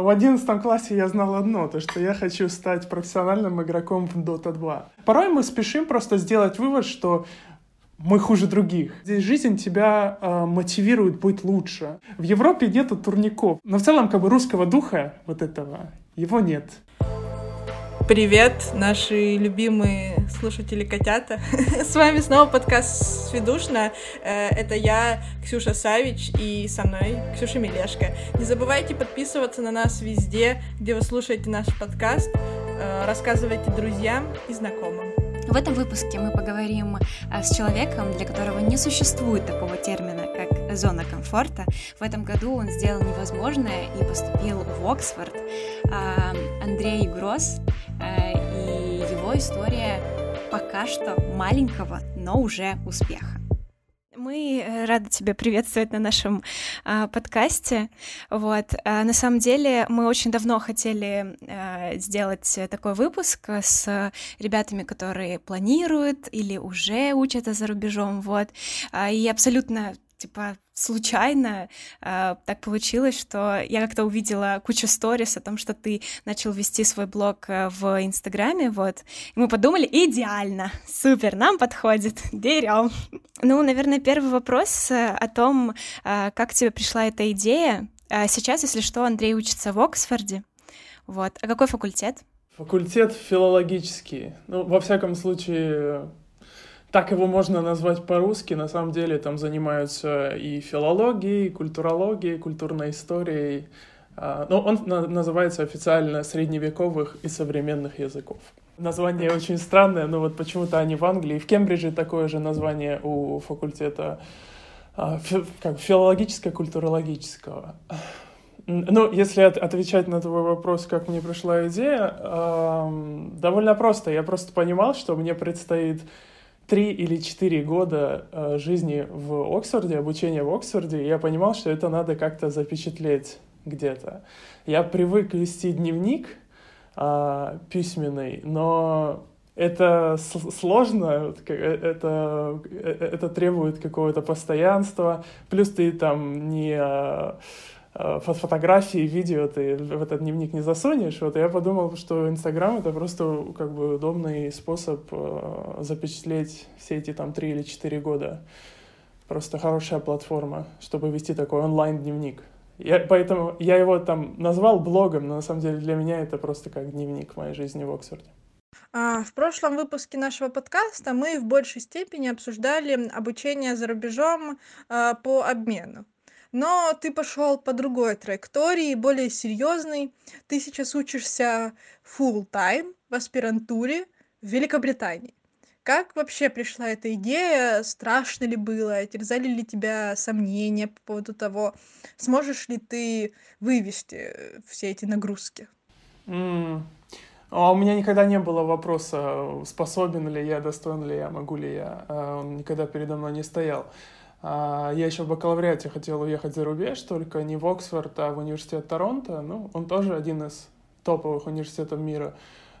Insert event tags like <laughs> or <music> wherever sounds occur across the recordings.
В одиннадцатом классе я знал одно, то что я хочу стать профессиональным игроком в Dota 2. Порой мы спешим просто сделать вывод, что мы хуже других. Здесь жизнь тебя э, мотивирует быть лучше. В Европе нету турников, но в целом как бы русского духа вот этого его нет. Привет, наши любимые слушатели котята. С вами снова подкаст «Сведушно». Э, это я, Ксюша Савич, и со мной Ксюша Мелешка. Не забывайте подписываться на нас везде, где вы слушаете наш подкаст. Э, рассказывайте друзьям и знакомым. В этом выпуске мы поговорим э, с человеком, для которого не существует такого термина, как зона комфорта. В этом году он сделал невозможное и поступил в Оксфорд. Андрей Гросс Э, и его история пока что маленького, но уже успеха. Мы э, рады тебя приветствовать на нашем э, подкасте. Вот. А на самом деле мы очень давно хотели э, сделать такой выпуск с ребятами, которые планируют или уже учатся за рубежом. Вот. А, и абсолютно типа случайно э, так получилось, что я как-то увидела кучу сторис о том, что ты начал вести свой блог э, в Инстаграме, вот. И мы подумали, идеально, супер, нам подходит, <laughs> берем. Ну, наверное, первый вопрос э, о том, э, как тебе пришла эта идея. Э, сейчас, если что, Андрей учится в Оксфорде, вот. А какой факультет? Факультет филологический. Ну, во всяком случае, так его можно назвать по-русски. На самом деле там занимаются и филологией, и культурологией, и культурной историей. А, но он называется официально средневековых и современных языков. Название очень странное, но вот почему-то они в Англии. В Кембридже такое же название у факультета а, как филологическо-культурологического. Ну, если от, отвечать на твой вопрос, как мне пришла идея, довольно просто. Я просто понимал, что мне предстоит три или четыре года э, жизни в Оксфорде, обучения в Оксфорде, я понимал, что это надо как-то запечатлеть где-то. Я привык вести дневник э, письменный, но это сложно, э, это, э, это требует какого-то постоянства, плюс ты там не Э, фотографии, видео ты в этот дневник не засунешь. Вот я подумал, что Инстаграм — это просто как бы удобный способ э, запечатлеть все эти там три или четыре года. Просто хорошая платформа, чтобы вести такой онлайн-дневник. Я, поэтому я его там назвал блогом, но на самом деле для меня это просто как дневник моей жизни в Оксфорде. А, в прошлом выпуске нашего подкаста мы в большей степени обсуждали обучение за рубежом а, по обмену но ты пошел по другой траектории, более серьезной. Ты сейчас учишься full time в аспирантуре в Великобритании. Как вообще пришла эта идея? Страшно ли было? Терзали ли тебя сомнения по поводу того, сможешь ли ты вывести все эти нагрузки? Mm. А у меня никогда не было вопроса, способен ли я, достоин ли я, могу ли я. А, он никогда передо мной не стоял. А, я еще в бакалавриате хотел уехать за рубеж, только не в Оксфорд, а в университет Торонто. Ну, он тоже один из топовых университетов мира.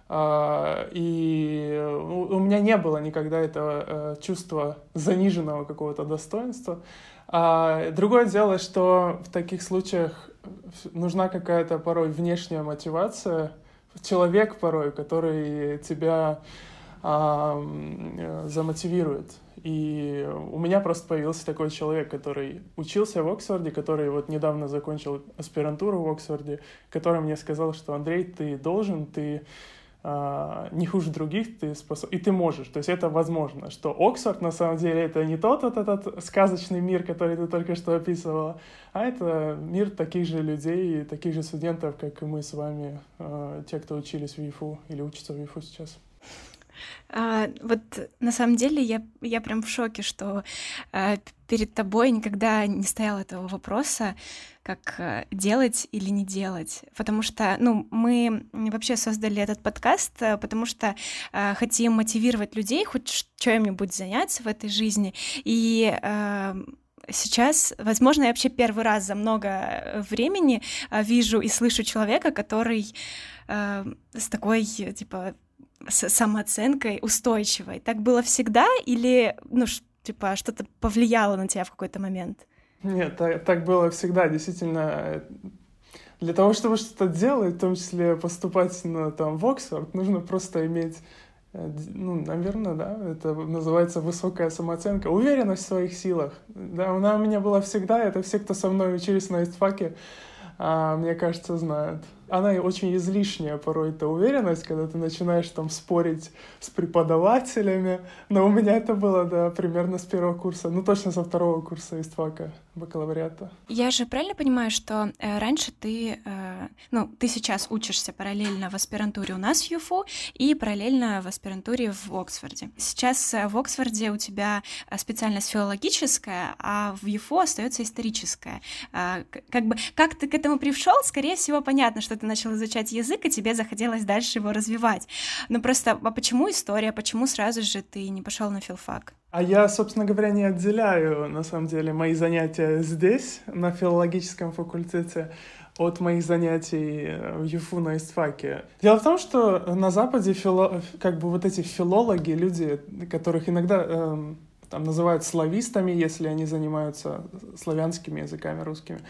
А, и у меня не было никогда этого э, чувства заниженного какого-то достоинства. А, другое дело, что в таких случаях нужна какая-то порой внешняя мотивация, человек порой, который тебя э, замотивирует. И у меня просто появился такой человек, который учился в Оксфорде, который вот недавно закончил аспирантуру в Оксфорде, который мне сказал, что Андрей, ты должен, ты Uh, не хуже других, ты способ... и ты можешь. То есть это возможно, что Оксфорд на самом деле это не тот вот этот сказочный мир, который ты только что описывала, а это мир таких же людей, таких же студентов, как и мы с вами, uh, те, кто учились в ВИФУ или учатся в ВИФУ сейчас. А, вот на самом деле я, я прям в шоке, что а, перед тобой никогда не стоял этого вопроса, как а, делать или не делать. Потому что, ну, мы вообще создали этот подкаст, а, потому что а, хотим мотивировать людей хоть чем-нибудь заняться в этой жизни. И а, сейчас, возможно, я вообще первый раз за много времени вижу и слышу человека, который э, с такой, типа, с самооценкой устойчивой. Так было всегда или, ну, типа, что-то повлияло на тебя в какой-то момент? Нет, так, так было всегда. Действительно, Для того, чтобы что-то делать, в том числе поступать на, там, в Оксфорд, нужно просто иметь э, ну, наверное, да, это называется высокая самооценка, уверенность в своих силах. Да, она у меня была всегда, это все, кто со мной учились на истфаке, а, мне кажется, знают она очень излишняя порой эта уверенность, когда ты начинаешь там спорить с преподавателями. Но у меня это было, да, примерно с первого курса, ну точно со второго курса истфака бакалавриата. Я же правильно понимаю, что э, раньше ты, э, ну, ты сейчас учишься параллельно в аспирантуре у нас в ЮФУ и параллельно в аспирантуре в Оксфорде. Сейчас э, в Оксфорде у тебя э, специальность филологическая, а в ЮФУ остается историческая. Э, как бы, как ты к этому пришел, скорее всего, понятно, что ты начал изучать язык, и тебе захотелось дальше его развивать. Но просто, а почему история, почему сразу же ты не пошел на филфак? А я, собственно говоря, не отделяю, на самом деле, мои занятия здесь, на филологическом факультете, от моих занятий в ЮФУ на ИСТФАКе. Дело в том, что на Западе фило... как бы вот эти филологи, люди, которых иногда э, там называют славистами, если они занимаются славянскими языками русскими,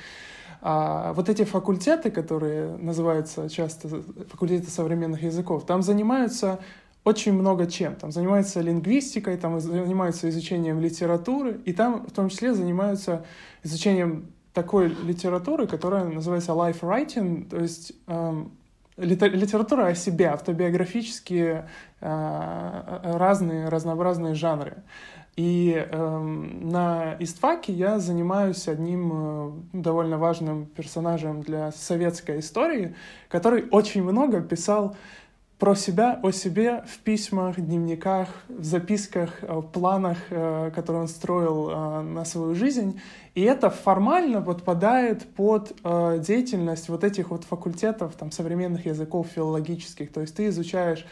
а вот эти факультеты, которые называются часто факультеты современных языков, там занимаются очень много чем. Там занимаются лингвистикой, там занимаются изучением литературы, и там в том числе занимаются изучением такой литературы, которая называется life writing, то есть эм, литература о себе, автобиографические э, разные, разнообразные жанры. И э, на Истфаке я занимаюсь одним э, довольно важным персонажем для советской истории, который очень много писал про себя, о себе в письмах, дневниках, в записках, в планах, э, которые он строил э, на свою жизнь. И это формально подпадает под э, деятельность вот этих вот факультетов там, современных языков филологических. То есть ты изучаешь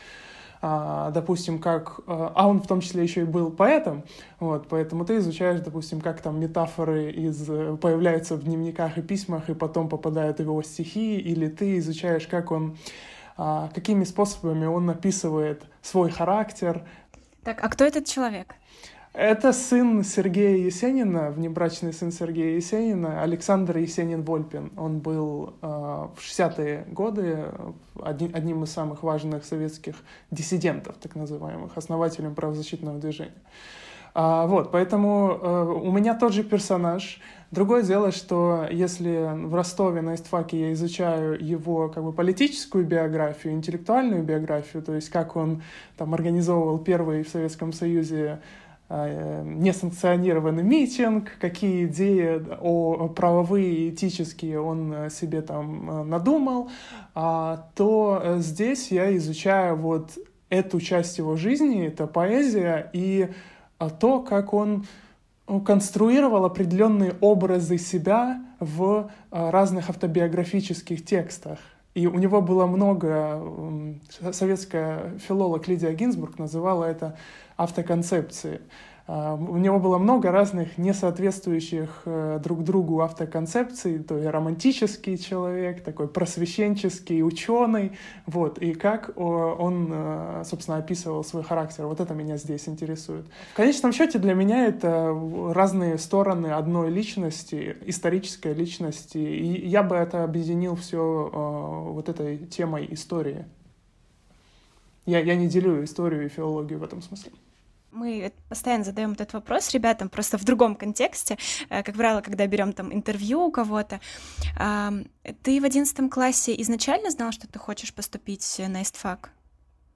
а, допустим, как... А, он в том числе еще и был поэтом, вот, поэтому ты изучаешь, допустим, как там метафоры из, появляются в дневниках и письмах, и потом попадают в его стихи, или ты изучаешь, как он какими способами он написывает свой характер. Так, а кто этот человек? Это сын Сергея Есенина, внебрачный сын Сергея Есенина, Александр Есенин-Вольпин. Он был э, в 60-е годы одним из самых важных советских диссидентов, так называемых, основателем правозащитного движения. А, вот, поэтому э, у меня тот же персонаж. Другое дело, что если в Ростове на истфаке я изучаю его как бы политическую биографию, интеллектуальную биографию, то есть как он там организовывал первый в Советском Союзе Э, несанкционированный митинг, какие идеи о правовые и этические он э, себе там надумал, а, то здесь я изучаю вот эту часть его жизни, это поэзия и то, как он конструировал определенные образы себя в разных автобиографических текстах. И у него было много, советская филолог Лидия Гинзбург называла это автоконцепции. А, у него было много разных несоответствующих э, друг другу автоконцепций, то есть романтический человек, такой просвещенческий ученый, вот, и как он, э, собственно, описывал свой характер. Вот это меня здесь интересует. В конечном счете для меня это разные стороны одной личности, исторической личности, и я бы это объединил все э, вот этой темой истории. Я, я не делю историю и филологию в этом смысле. Мы постоянно задаем этот вопрос ребятам, просто в другом контексте. Э, как правило, когда берем там интервью у кого-то. Ты в одиннадцатом классе изначально знал, что ты хочешь поступить на ИСТФАК?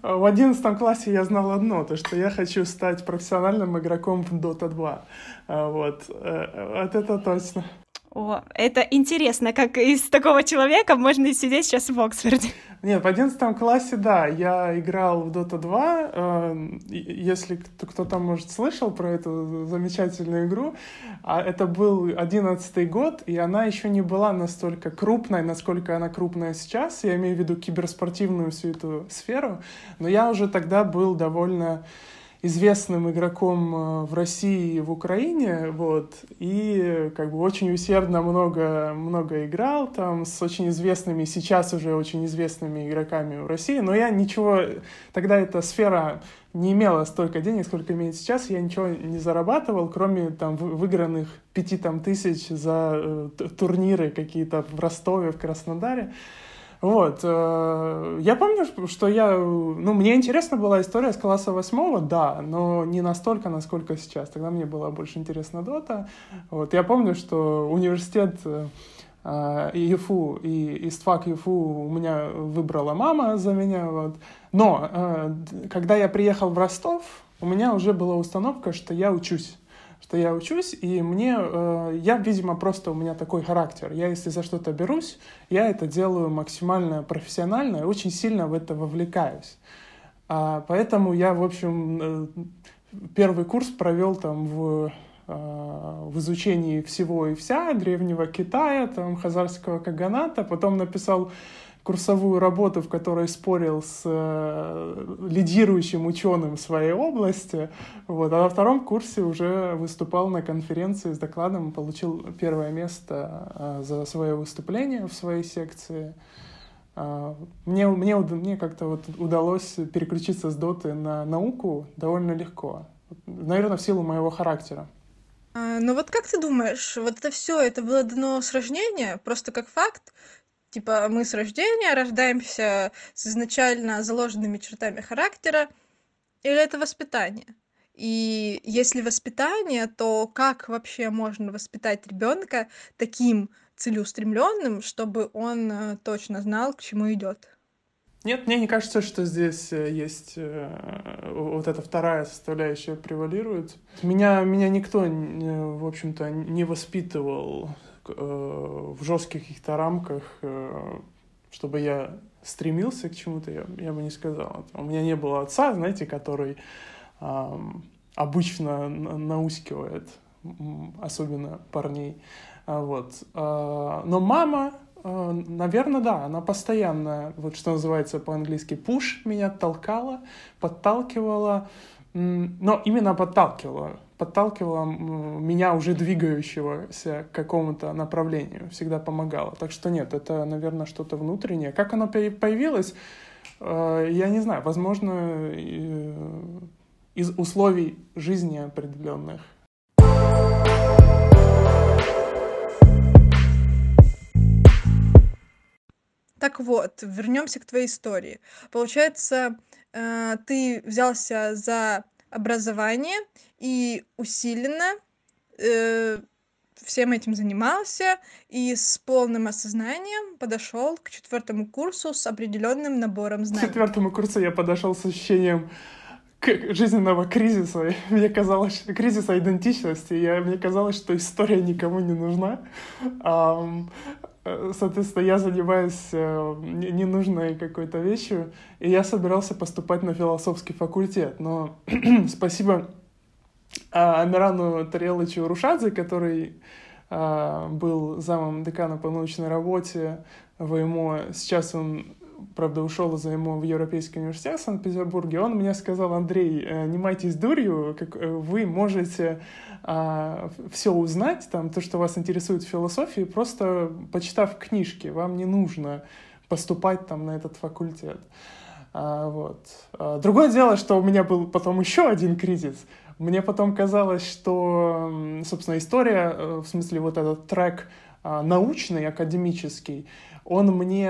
В одиннадцатом классе я знал одно, то что я хочу стать профессиональным игроком в Dota 2. А, вот, э, вот это точно. О, это интересно, как из такого человека можно сидеть сейчас в Оксфорде. Нет, в одиннадцатом классе, да, я играл в Dota 2. Э, если кто то может слышал про эту замечательную игру, а это был одиннадцатый год, и она еще не была настолько крупной, насколько она крупная сейчас. Я имею в виду киберспортивную всю эту сферу. Но я уже тогда был довольно известным игроком э, в России и в Украине, вот, и как бы очень усердно много, много играл там с очень известными, сейчас уже очень известными игроками в России, но я ничего, тогда эта сфера не имела столько денег, сколько имеет сейчас, я ничего не зарабатывал, кроме там выигранных пяти там тысяч за э, турниры какие-то в Ростове, в Краснодаре. Вот. Э, я помню, что я... Ну, мне интересна была история с класса восьмого, да, но не настолько, насколько сейчас. Тогда мне было больше интересна Дота. Вот. Я помню, что университет э, ЕФУ и ИСТФАК ЕФУ у меня выбрала мама за меня. Вот. Но э, когда я приехал в Ростов, у меня уже была установка, что я учусь что я учусь, и мне, э, я, видимо, просто у меня такой характер. Я, если за что-то берусь, я это делаю максимально профессионально и очень сильно в это вовлекаюсь. А, поэтому я, в общем, э, первый курс провел там в э, в изучении всего и вся древнего Китая, там, хазарского каганата, потом написал курсовую работу, в которой спорил с э, лидирующим ученым своей области. Вот. А на втором курсе уже выступал на конференции с докладом, получил первое место э, за свое выступление в своей секции. Э, мне, мне, мне как-то вот удалось переключиться с доты на науку довольно легко. Наверное, в силу моего характера. А, ну вот как ты думаешь, вот это все, это было дано с рождения, просто как факт, типа мы с рождения рождаемся с изначально заложенными чертами характера, или это воспитание? И если воспитание, то как вообще можно воспитать ребенка таким целеустремленным, чтобы он э, точно знал, к чему идет? Нет, мне не кажется, что здесь э, есть э, вот эта вторая составляющая превалирует. Меня, меня никто, в общем-то, не воспитывал в жестких каких-то рамках, э, чтобы я стремился к чему-то, я, я бы не сказал. У меня не было отца, знаете, который э, обычно наускивает, особенно парней. А, вот. Э, но мама, э, наверное, да, она постоянно, вот что называется по-английски, push меня толкала, подталкивала, но именно подталкивала подталкивала меня уже двигающегося к какому-то направлению, всегда помогала. Так что нет, это, наверное, что-то внутреннее. Как оно появилось, э, я не знаю, возможно, из условий жизни определенных. Так вот, вернемся к твоей истории. Получается, э, ты взялся за образование и усиленно э, всем этим занимался и с полным осознанием подошел к четвертому курсу с определенным набором знаний. К четвертому курсу я подошел с ощущением жизненного кризиса. <laughs> Мне казалось, кризиса идентичности. Я, мне казалось, что история никому не нужна. Um, соответственно, я занимаюсь э, ненужной какой-то вещью, и я собирался поступать на философский факультет. Но <clears throat> спасибо а, Амирану Тарелычу Рушадзе, который а, был замом декана по научной работе в ВМО. Сейчас он, правда, ушел из ВМО в Европейский университет в Санкт-Петербурге. Он мне сказал, Андрей, э, не майтесь дурью, как э, вы можете а, все узнать, там, то, что вас интересует в философии, просто почитав книжки. Вам не нужно поступать там на этот факультет. А, вот. А, другое дело, что у меня был потом еще один кризис — мне потом казалось, что, собственно, история, э, в смысле вот этот трек а, научный, академический, он мне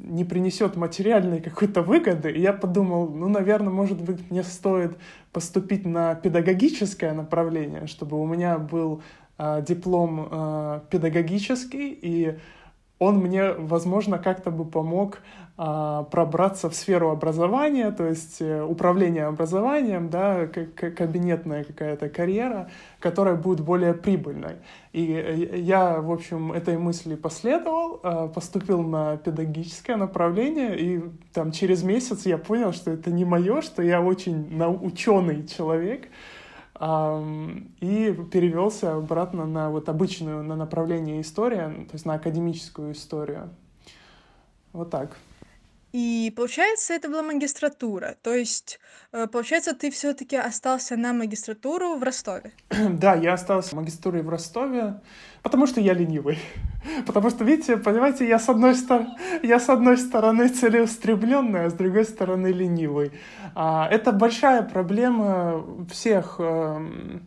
не принесет материальной какой-то выгоды. И я подумал, ну, наверное, может быть, мне стоит поступить на педагогическое направление, чтобы у меня был э, диплом э, педагогический, и он мне, возможно, как-то бы помог а, пробраться в сферу образования, то есть э, управление образованием, да, кабинетная какая-то карьера, которая будет более прибыльной. И э, я, в общем, этой мысли последовал, а, поступил на педагогическое направление, и там через месяц я понял, что это не мое, что я очень ученый человек, и перевелся обратно на вот обычную, на направление история, то есть на академическую историю. Вот так. И получается, это была магистратура. То есть, э, получается, ты все-таки остался на магистратуру в Ростове. <clears throat> Да, я остался в магистратуре в Ростове, потому что я ленивый. Потому что, видите, понимаете, я с одной, стор... я с одной стороны целеустремленный, а с другой стороны ленивый. А, это большая проблема всех эм,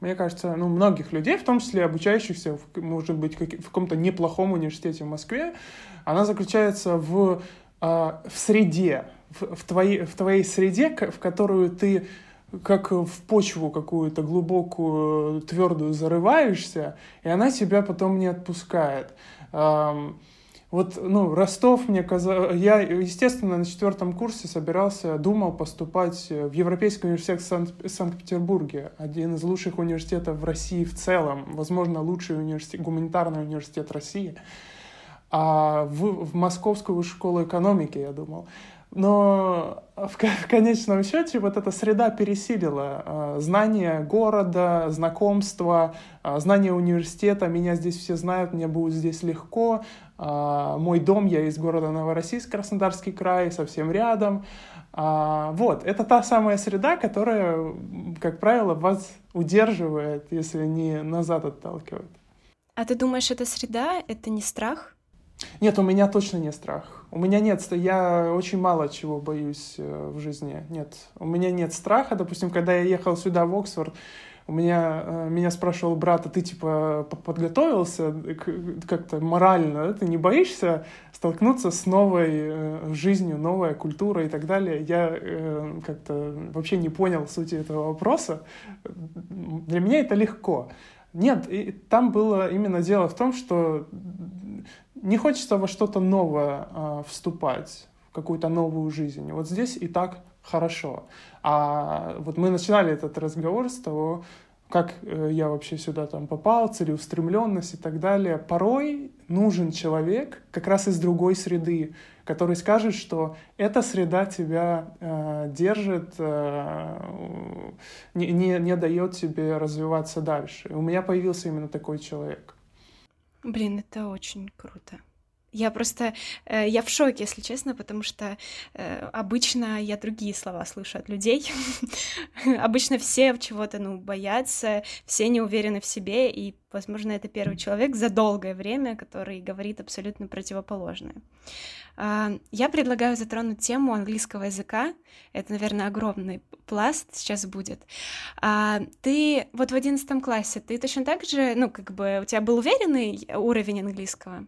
мне кажется, ну, многих людей, в том числе обучающихся, в, может быть, в каком-то неплохом университете в Москве, она заключается в, э, в среде, в, в, твоей, в твоей среде, в которую ты как в почву какую-то глубокую, твердую зарываешься, и она тебя потом не отпускает. Вот, ну, Ростов мне казалось... Я, естественно, на четвертом курсе собирался, думал поступать в Европейский университет в Санкт-Петербурге, один из лучших университетов в России в целом, возможно, лучший университет, гуманитарный университет России, а в, в Московскую школу экономики, я думал. Но в, в конечном счете вот эта среда пересилила э, знание города, знакомства, э, знание университета. Меня здесь все знают, мне будет здесь легко. Э, мой дом, я из города Новороссийск, Краснодарский край, совсем рядом. Э, вот, это та самая среда, которая, как правило, вас удерживает, если не назад отталкивает. А ты думаешь, эта среда — это не страх? Нет, у меня точно не страх. У меня нет, я очень мало чего боюсь э, в жизни. Нет, у меня нет страха. Допустим, когда я ехал сюда, в Оксфорд, у меня, э, меня спрашивал брат, а ты типа подготовился как-то морально, ты не боишься столкнуться с новой э, жизнью, новой культурой и так далее? Я как-то вообще не понял сути этого вопроса. Для меня это легко. Нет, и там было именно дело в том, что не хочется во что-то новое э, вступать, в какую-то новую жизнь. Вот здесь и так хорошо. А вот мы начинали этот разговор с того, как э, я вообще сюда там попал, целеустремленность и так далее. Порой нужен человек как раз из другой среды, который скажет, что эта среда тебя э, держит, э, не, не, не дает тебе развиваться дальше. У меня появился именно такой человек. Блин, это очень круто. Я просто, э, я в шоке, если честно, потому что э, обычно я другие слова слышу от людей. <laughs> обычно все чего-то, ну, боятся, все не уверены в себе, и, возможно, это первый человек за долгое время, который говорит абсолютно противоположное. Э, я предлагаю затронуть тему английского языка. Это, наверное, огромный пласт сейчас будет. А, ты вот в одиннадцатом классе, ты точно так же, ну, как бы, у тебя был уверенный уровень английского?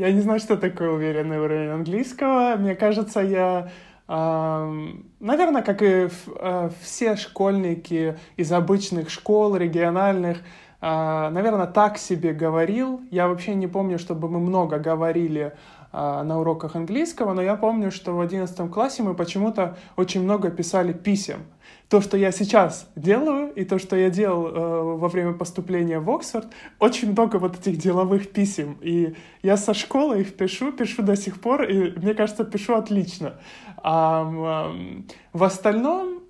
Я не знаю, что такое уверенный уровень английского. Мне кажется, я, наверное, как и э, все школьники из обычных школ региональных, э, наверное, так себе говорил. Я вообще не помню, чтобы мы много говорили э, на уроках английского, но я помню, что в одиннадцатом классе мы почему-то очень много писали писем то, что я сейчас делаю, и то, что я делал э, во время поступления в Оксфорд, очень много вот этих деловых писем. И я со школы их пишу, пишу до сих пор, и мне кажется, пишу отлично. А э, в остальном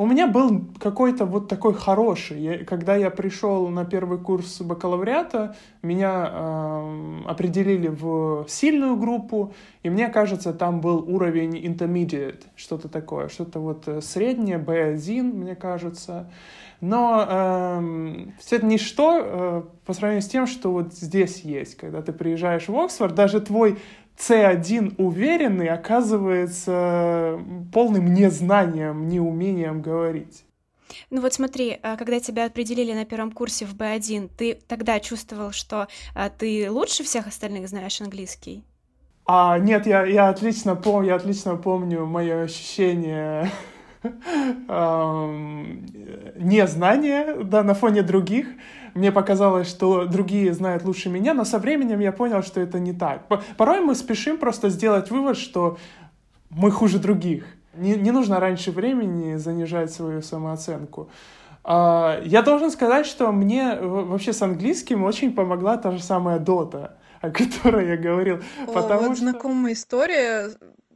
у меня был какой-то вот такой хороший. Я, когда я пришел на первый курс бакалавриата, меня э, определили в сильную группу, и мне кажется, там был уровень intermediate, что-то такое, что-то вот э, среднее, B1, мне кажется. Но э, все это ничто э, по сравнению с тем, что вот здесь есть. Когда ты приезжаешь в Оксфорд, даже твой C1 уверенный оказывается полным незнанием, неумением говорить. Ну вот смотри, а, когда тебя определили на первом курсе в B1, ты тогда чувствовал, что а, ты лучше всех остальных знаешь английский? А, нет, я, я отлично помню, я отлично помню мое ощущение <laughs> незнания, да, на фоне других мне показалось, что другие знают лучше меня, но со временем я понял, что это не так. Порой мы спешим просто сделать вывод, что мы хуже других. Не, не нужно раньше времени занижать свою самооценку. А, я должен сказать, что мне вообще с английским очень помогла та же самая Дота, о которой я говорил. О, потому вот что... знакомая история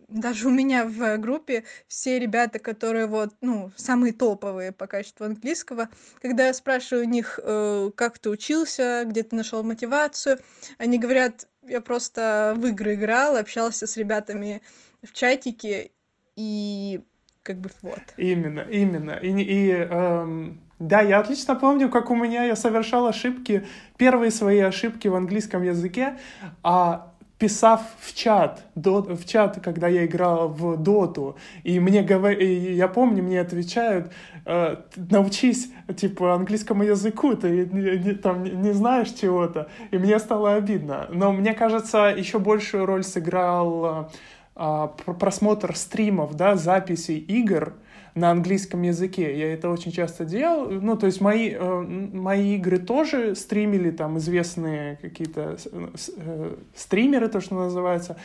даже у меня в группе все ребята, которые вот, ну, самые топовые по качеству английского, когда я спрашиваю у них, э, как ты учился, где ты нашел мотивацию, они говорят, Я просто в игры играл, общался с ребятами в чатике, и как бы вот. Именно, именно. И, и эм, да, я отлично помню, как у меня я совершал ошибки, первые свои ошибки в английском языке, а писав в чат, до, в чат, когда я играл в доту, и мне говорят, я помню, мне отвечают, э, научись, типа, английскому языку, ты не, не, там не знаешь чего-то, и мне стало обидно. Но мне кажется, еще большую роль сыграл э, просмотр стримов, да, записей игр, на английском языке. Я это очень часто делал. Ну, то есть мои, э, мои игры тоже стримили там известные какие-то э, стримеры, то, что называется.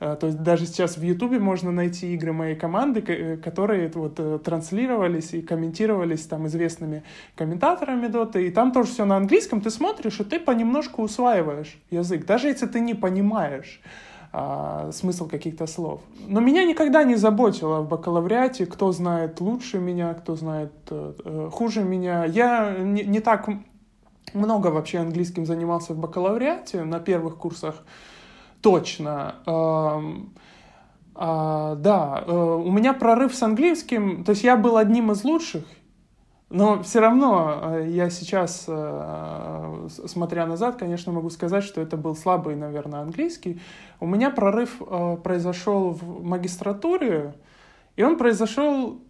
Э, то есть даже сейчас в Ютубе можно найти игры моей команды, которые вот транслировались и комментировались там известными комментаторами доты. И там тоже все на английском. Ты смотришь, и ты понемножку усваиваешь язык, даже если ты не понимаешь а, смысл каких-то слов. Но меня никогда не заботило в бакалавриате, кто знает лучше меня, кто знает э, э хуже меня. Я не, не так много вообще английским занимался в бакалавриате, на первых курсах точно. Э, э, да, э, у меня прорыв с английским, то есть я был одним из лучших, но все равно э, я сейчас, э, смотря назад, конечно, могу сказать, что это был слабый, наверное, английский. У меня прорыв э, произошел в магистратуре, и он произошел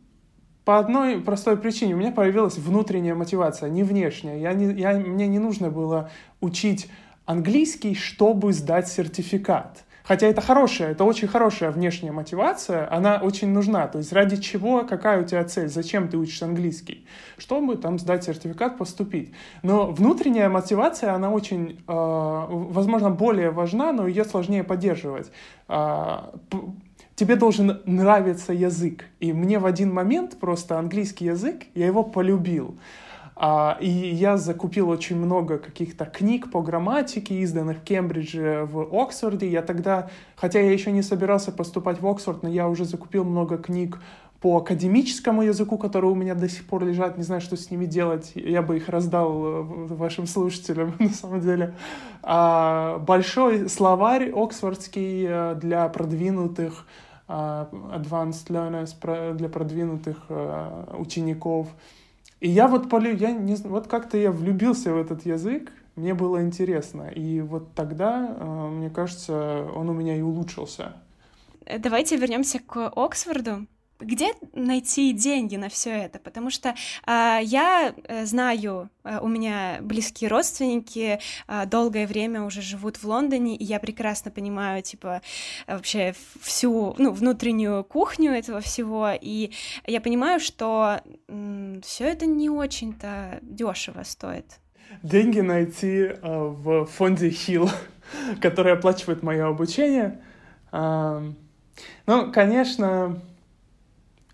по одной простой причине. У меня появилась внутренняя мотивация, не внешняя. Я не, я, мне не нужно было учить английский, чтобы сдать сертификат. Хотя это хорошая, это очень хорошая внешняя мотивация, она очень нужна. То есть ради чего, какая у тебя цель, зачем ты учишь английский? Чтобы там сдать сертификат, поступить. Но внутренняя мотивация, она очень, э, возможно, более важна, но ее сложнее поддерживать. Э, тебе должен нравиться язык. И мне в один момент просто английский язык, я его полюбил. А, и я закупил очень много каких-то книг по грамматике, изданных в Кембридже, в Оксфорде. Я тогда, хотя я еще не собирался поступать в Оксфорд, но я уже закупил много книг по академическому языку, которые у меня до сих пор лежат, не знаю, что с ними делать, я бы их раздал э, вашим слушателям, <laughs> на самом деле. А, большой словарь оксфордский э, для продвинутых а, advanced learners, для продвинутых э, учеников. И я вот полю, я не вот как-то я влюбился в этот язык, мне было интересно. И вот тогда, э, мне кажется, он у меня и улучшился. Давайте вернемся к Оксфорду где найти деньги на все это? Потому что э, я знаю, э, у меня близкие родственники э, долгое время уже живут в Лондоне, и я прекрасно понимаю, типа, вообще всю, ну, внутреннюю кухню этого всего, и я понимаю, что э, все это не очень-то дешево стоит. Деньги найти э, в фонде Хилл, который оплачивает мое обучение. Э, ну, конечно,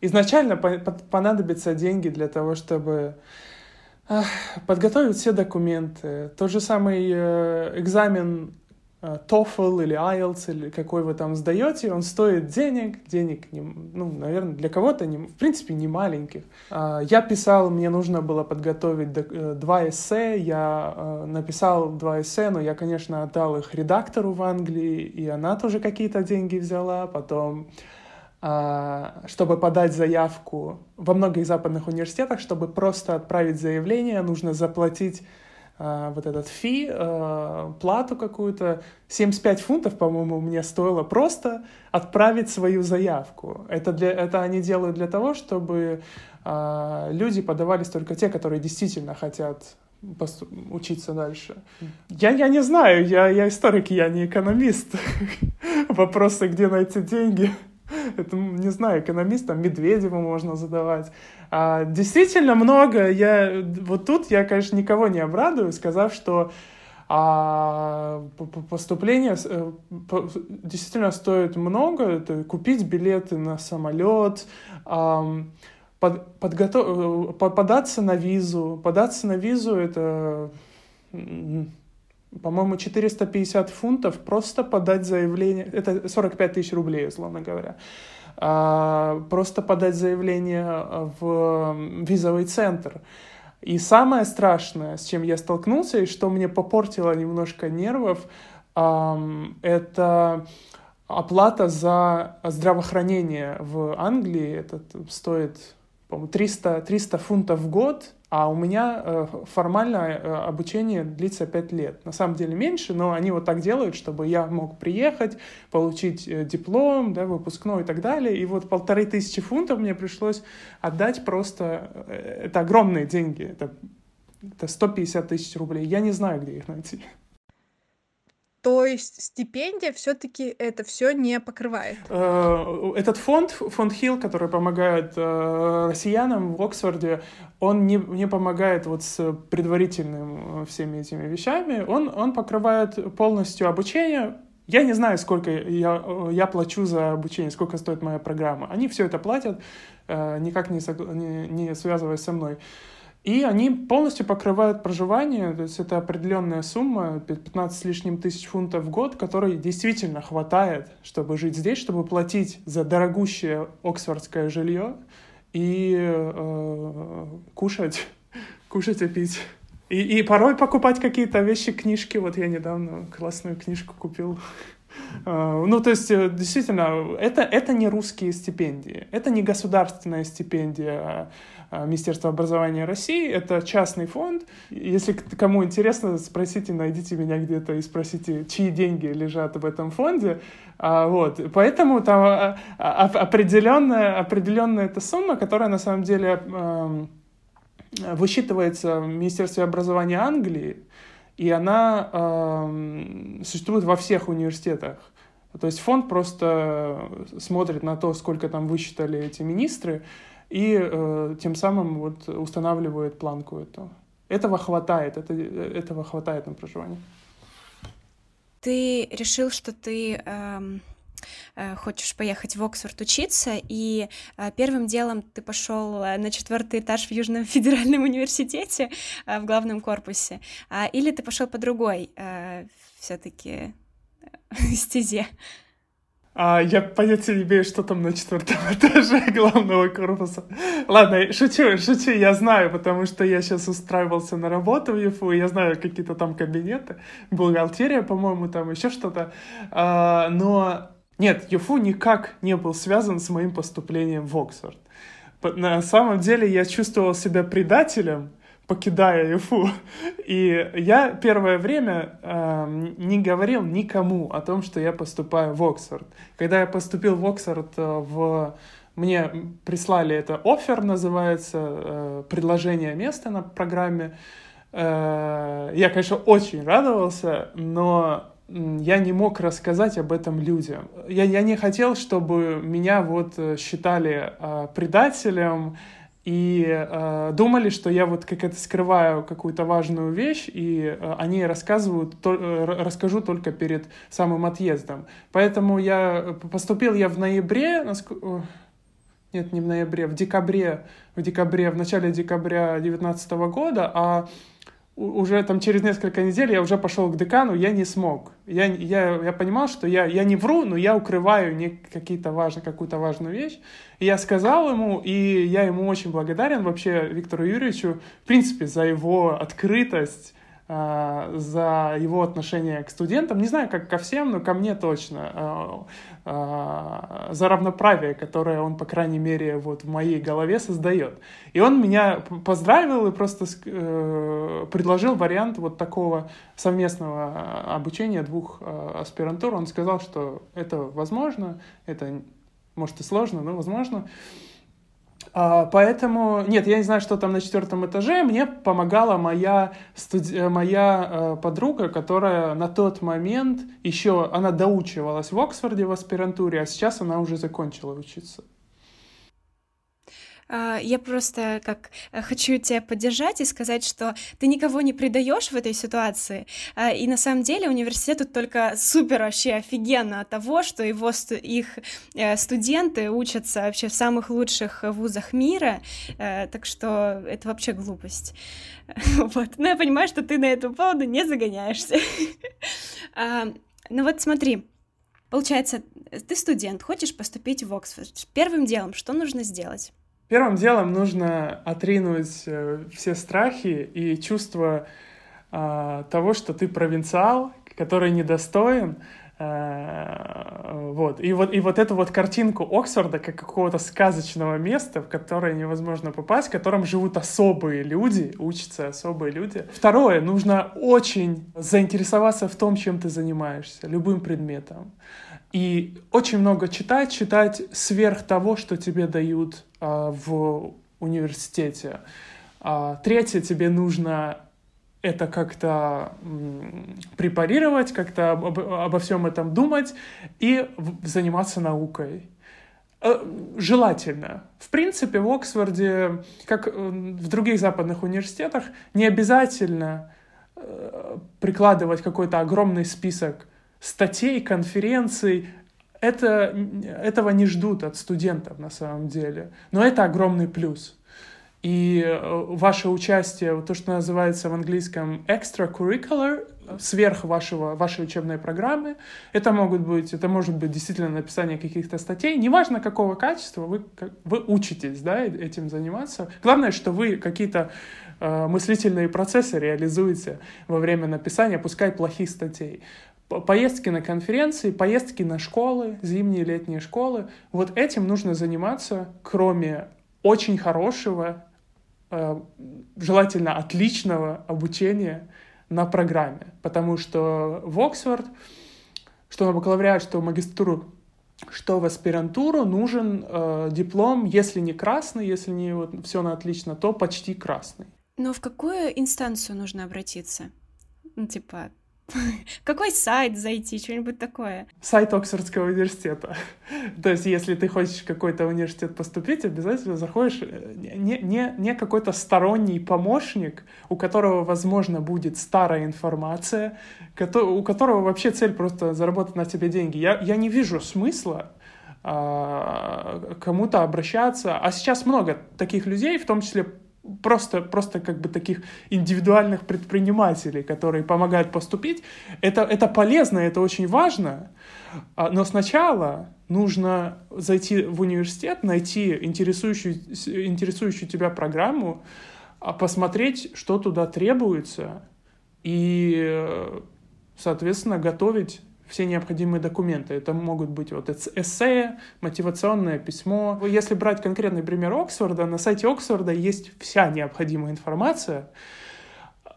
изначально понадобятся деньги для того, чтобы подготовить все документы. Тот же самый э, экзамен э, TOEFL или IELTS, или какой вы там сдаете, он стоит денег, денег, ну, наверное, для кого-то, не, в принципе, не маленьких. А, я писал, мне нужно было подготовить э, два эссе, я написал два эссе, но я, конечно, отдал их редактору в Англии, и она тоже какие-то деньги взяла, потом чтобы подать заявку во многих западных университетах, чтобы просто отправить заявление, нужно заплатить а, вот этот фи, а, плату какую-то. 75 фунтов, по-моему, мне стоило просто отправить свою заявку. Это, для, это они делают для того, чтобы люди подавались только те, которые действительно хотят учиться дальше. Я, я не знаю, я, я историк, я не экономист. <laughs> Вопросы, где найти деньги. <laughs> Это, не знаю, экономистам Медведеву можно задавать. А, действительно много. Я, вот тут я, конечно, никого не обрадую, сказав, что а поступление э, действительно стоит много. Это купить билеты на самолет, под, подготов... Э, податься на визу. Податься на визу это по-моему, 450 фунтов просто подать заявление, это 45 тысяч рублей, условно говоря, а, просто подать заявление в визовый центр. И самое страшное, с чем я столкнулся, и что мне попортило немножко нервов, Это оплата за здравоохранение в Англии. Это стоит, по-моему, 300, 300 фунтов в год, а у меня э, формальное э, обучение длится 5 лет. На самом деле меньше, но они вот так делают, чтобы я мог приехать, получить э, диплом, да, выпускной и так далее. И вот полторы тысячи фунтов мне пришлось отдать просто... Это огромные деньги, это, это 150 тысяч рублей. Я не знаю, где их найти. То есть стипендия все-таки это все не покрывает. Э, этот фонд, фонд Хилл, который помогает э, россиянам в Оксфорде, он не, не помогает вот с предварительным э, всеми этими вещами, он, он покрывает полностью обучение. Я не знаю, сколько я, я плачу за обучение, сколько стоит моя программа. Они все это платят, никак не, не, не связываясь со мной. И они полностью покрывают проживание, то есть это определенная сумма, 15 с лишним тысяч фунтов в год, которой действительно хватает, чтобы жить здесь, чтобы платить за дорогущее оксфордское жилье и э, кушать, <laughs> кушать и пить. И, и порой покупать какие-то вещи, книжки. Вот я недавно классную книжку купил. Uh, <laughs> ну, то есть, э, действительно, это, это не русские стипендии, это не государственная стипендия а, Министерства образования России. Это частный фонд. Если кому интересно, спросите, найдите меня где-то и спросите, чьи деньги лежат в этом фонде. А, вот. Поэтому там а, определенная, определенная эта сумма, которая на самом деле высчитывается в Министерстве образования Англии, и она э, существует во всех университетах. То есть фонд просто смотрит на то, сколько там высчитали эти министры, и э, тем самым вот устанавливает планку эту. Этого хватает, это, этого хватает на проживание. Ты решил, что ты эм, э, хочешь поехать в Оксфорд учиться, и э, первым делом ты пошел э, на четвертый этаж в Южном <laughs> федеральном университете э, в главном корпусе, э, или ты пошел по другой э, все-таки э, <laughs> стезе? А я понятия не имею, что там на четвертом <laughs> этаже главного корпуса. Ладно, шучу, шучу, я знаю, потому что я сейчас устраивался на работу в ЮФУ, я знаю какие-то там кабинеты, бухгалтерия, по-моему, там еще что-то. А, но нет, ЮФУ никак не был связан с моим поступлением в Оксфорд. На самом деле я чувствовал себя предателем, покидая ИФУ. И я первое время э, не говорил никому о том, что я поступаю в Оксфорд. Когда я поступил в Оксфорд, э, в... мне прислали это офер, называется, э, предложение места на программе. Э, я, конечно, очень радовался, но я не мог рассказать об этом людям. Я, я не хотел, чтобы меня вот э, считали э, предателем, и э, думали, что я вот как это скрываю какую-то важную вещь, и э, они рассказывают, то, э, расскажу только перед самым отъездом. Поэтому я поступил я в ноябре, нет, не в ноябре, в декабре, в декабре, в начале декабря 2019 года, а уже там через несколько недель я уже пошел к декану, я не смог. Я, я, я понимал, что я, я не вру, но я укрываю не какие-то важные, какую-то важную вещь. И я сказал ему, и я ему очень благодарен вообще Виктору Юрьевичу, в принципе, за его открытость, за его отношение к студентам, не знаю, как ко всем, но ко мне точно, а, а, за равноправие, которое он, по крайней мере, вот в моей голове создает. И он меня поздравил и просто э, предложил вариант вот такого совместного обучения двух аспирантур. Он сказал, что это возможно, это может и сложно, но возможно. А, поэтому, нет, я не знаю, что там на четвертом этаже. Мне помогала моя, студи... моя э, подруга, которая на тот момент еще, она доучивалась в Оксфорде в аспирантуре, а сейчас она уже закончила учиться. А, я просто как э, хочу тебя поддержать и сказать, что ты никого не предаешь в этой ситуации. А, и на самом деле университет тут только супер вообще офигенно от того, что его их э, студенты учатся вообще в самых лучших вузах мира. Э, так что это вообще глупость. <laughs> Вот. Но я понимаю, что ты на эту поводу не загоняешься. <laughs> А, ну вот смотри, Получается, ты студент, хочешь поступить в Оксфорд. Первым делом, что нужно сделать? Первым делом нужно отринуть э, все страхи и чувство а, того, что ты провинциал, который недостоин, Э, вот. И, вот, и вот эту вот картинку Оксфорда как какого-то сказочного места, в которое невозможно попасть, в котором живут особые люди, учатся особые люди. Второе, нужно очень заинтересоваться в том, чем ты занимаешься, любым предметом. И очень много читать, читать сверх того, что тебе дают в университете. А, третье, тебе нужно это как-то препарировать, как-то об, обо всем этом думать и заниматься наукой. Э, желательно. В принципе, в Оксфорде, как в других западных университетах, не обязательно э, прикладывать какой-то огромный список статей, конференций. Это, этого не ждут от студентов на самом деле. Но это огромный плюс. И э, ваше участие, то, что называется в английском extracurricular, сверх вашего, вашей учебной программы, это могут быть, это может быть действительно написание каких-то статей, неважно какого качества, вы, вы учитесь да, этим заниматься. Главное, что вы какие-то э, мыслительные процессы реализуете во время написания, пускай плохих статей поездки на конференции, поездки на школы, зимние, летние школы. Вот этим нужно заниматься, кроме очень хорошего Э, желательно отличного обучения на программе, потому что в Оксфорд, что на бакалавриат, что в магистратуру, что в аспирантуру нужен э, диплом, если не красный, если не вот, все на отлично, то почти красный. Но в какую инстанцию нужно обратиться? Ну, типа, <laughs> какой сайт зайти, что-нибудь такое? Сайт Оксфордского университета. <laughs> То есть, если ты хочешь в какой-то университет поступить, обязательно заходишь э, не, не, не какой-то сторонний помощник, у которого, возможно, будет старая информация, у которого вообще цель просто заработать на тебе деньги. Я, я не вижу смысла а, кому-то обращаться. А сейчас много таких людей, в том числе просто, просто как бы таких индивидуальных предпринимателей, которые помогают поступить. Это, это полезно, это очень важно. А, но сначала нужно зайти в университет, найти интересующую, интересующую тебя программу, а, посмотреть, что туда требуется, и, соответственно, готовить все необходимые документы. Это могут быть вот эссе, мотивационное письмо. Если брать конкретный пример Оксфорда, на сайте Оксфорда есть вся необходимая информация,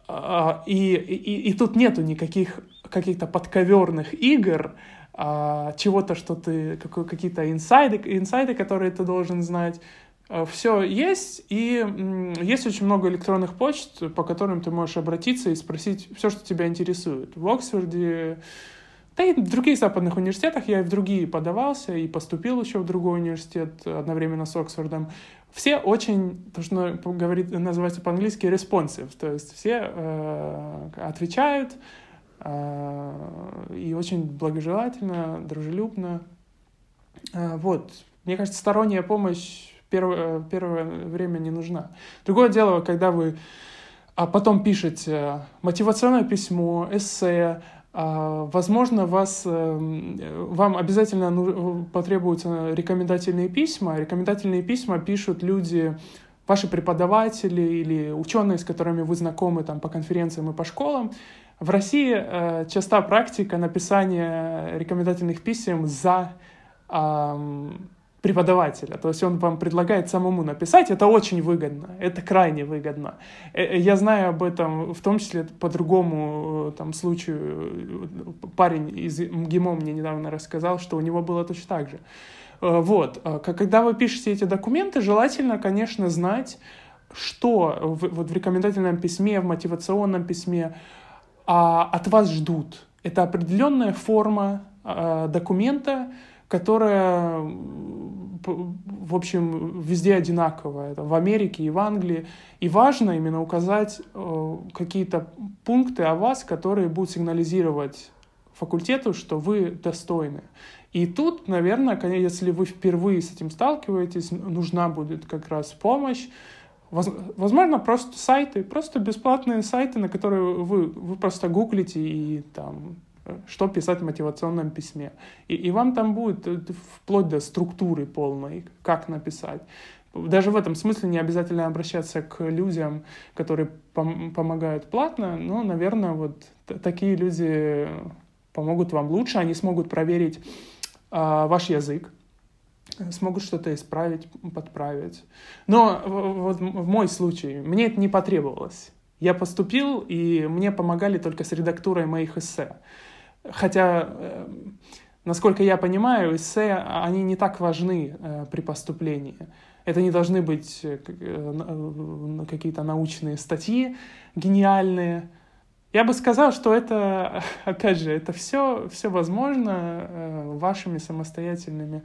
а, и, и, и тут нету никаких каких-то подковерных игр, а, чего-то, что ты, какие-то инсайды, инсайды, которые ты должен знать. А, все есть, и есть очень много электронных почт, по которым ты можешь обратиться и спросить все, что тебя интересует. В Оксфорде да и в других западных университетах я и в другие подавался, и поступил еще в другой университет одновременно с Оксфордом. Все очень, то, что говорит, называется по-английски responsive, то есть все э, отвечают э, и очень благожелательно, дружелюбно. Э, вот. Мне кажется, сторонняя помощь первое, первое время не нужна. Другое дело, когда вы а потом пишете мотивационное письмо, эссе, возможно, вас, эм, вам обязательно потребуются рекомендательные письма. Рекомендательные письма пишут люди, ваши преподаватели или ученые, с которыми вы знакомы там, по конференциям и по школам. В России э, практика написания рекомендательных писем за преподавателя. То есть он вам предлагает самому написать. Это очень выгодно. Это крайне выгодно. Э, э, я знаю об этом в том числе по другому э, там, случаю. Парень из МГИМО мне недавно рассказал, что у него было точно так же. Вот. Когда вы пишете эти документы, желательно, конечно, знать, что вот в рекомендательном письме, в мотивационном письме а, от вас ждут. Это определенная форма документа, которая в общем, везде одинаковая. В Америке и в Англии. И важно именно указать э, какие-то пункты о вас, которые будут сигнализировать факультету, что вы достойны. И тут, наверное, если вы впервые с этим сталкиваетесь, нужна будет как раз помощь. Возможно, просто сайты, просто бесплатные сайты, на которые вы, вы просто гуглите и там что писать в мотивационном письме. И, и вам там будет э, вплоть до структуры полной, как написать. Даже в этом смысле не обязательно обращаться к людям, которые пом- помогают платно, но, наверное, вот такие люди помогут вам лучше, они смогут проверить э, ваш язык, смогут что-то исправить, подправить. Но вот в мой случай, мне это не потребовалось. Я поступил, и мне помогали только с редактурой моих эссе. Хотя, э, насколько я понимаю, эссе, они не так важны э, при поступлении. Это не должны быть э, какие-то научные статьи гениальные. Я бы сказал, что это, <laughs> опять же, это все, все возможно вашими самостоятельными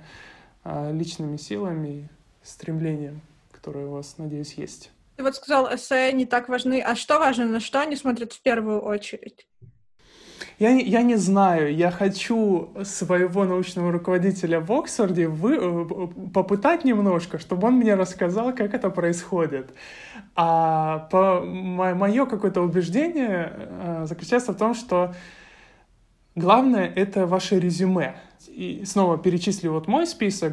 личными силами и стремлением, которое у вас, надеюсь, есть. Ты вот сказал, эссе не так важны. А что важно, на что они смотрят в первую очередь? Я, я не знаю, я хочу своего научного руководителя в Оксфорде вы, э, попытать немножко, чтобы он мне рассказал, как это происходит. А по, мое какое-то убеждение э, заключается в том, что главное — это ваше резюме и снова перечислю вот мой список.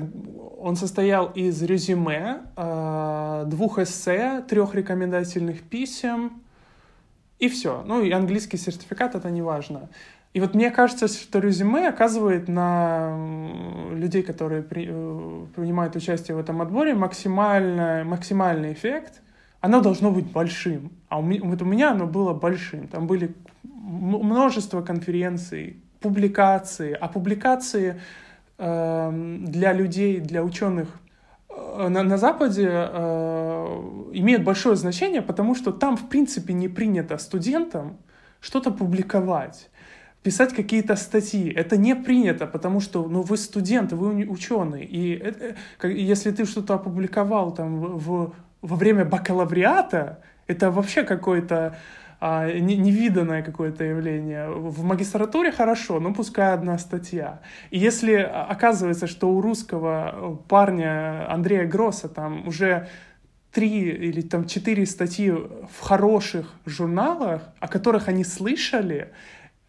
Он состоял из резюме, э, двух эссе, трех рекомендательных писем и все. Ну и английский сертификат это не важно. И вот мне кажется, что резюме оказывает на людей, которые при, э, принимают участие в этом отборе, максимально, максимальный эффект. Оно должно быть большим. А у меня, вот у меня оно было большим. Там были множество конференций, публикации, а публикации э, для людей, для ученых на, на Западе э, имеют большое значение, потому что там, в принципе, не принято студентам что-то публиковать писать какие-то статьи. Это не принято, потому что ну, вы студент, вы ученый. И это, если ты что-то опубликовал там, в, во время бакалавриата, это вообще какой-то а, не, невиданное какое-то явление. В магистратуре хорошо, но пускай одна статья. И если оказывается, что у русского парня Андрея Гросса там уже три или там четыре статьи в хороших журналах, о которых они слышали,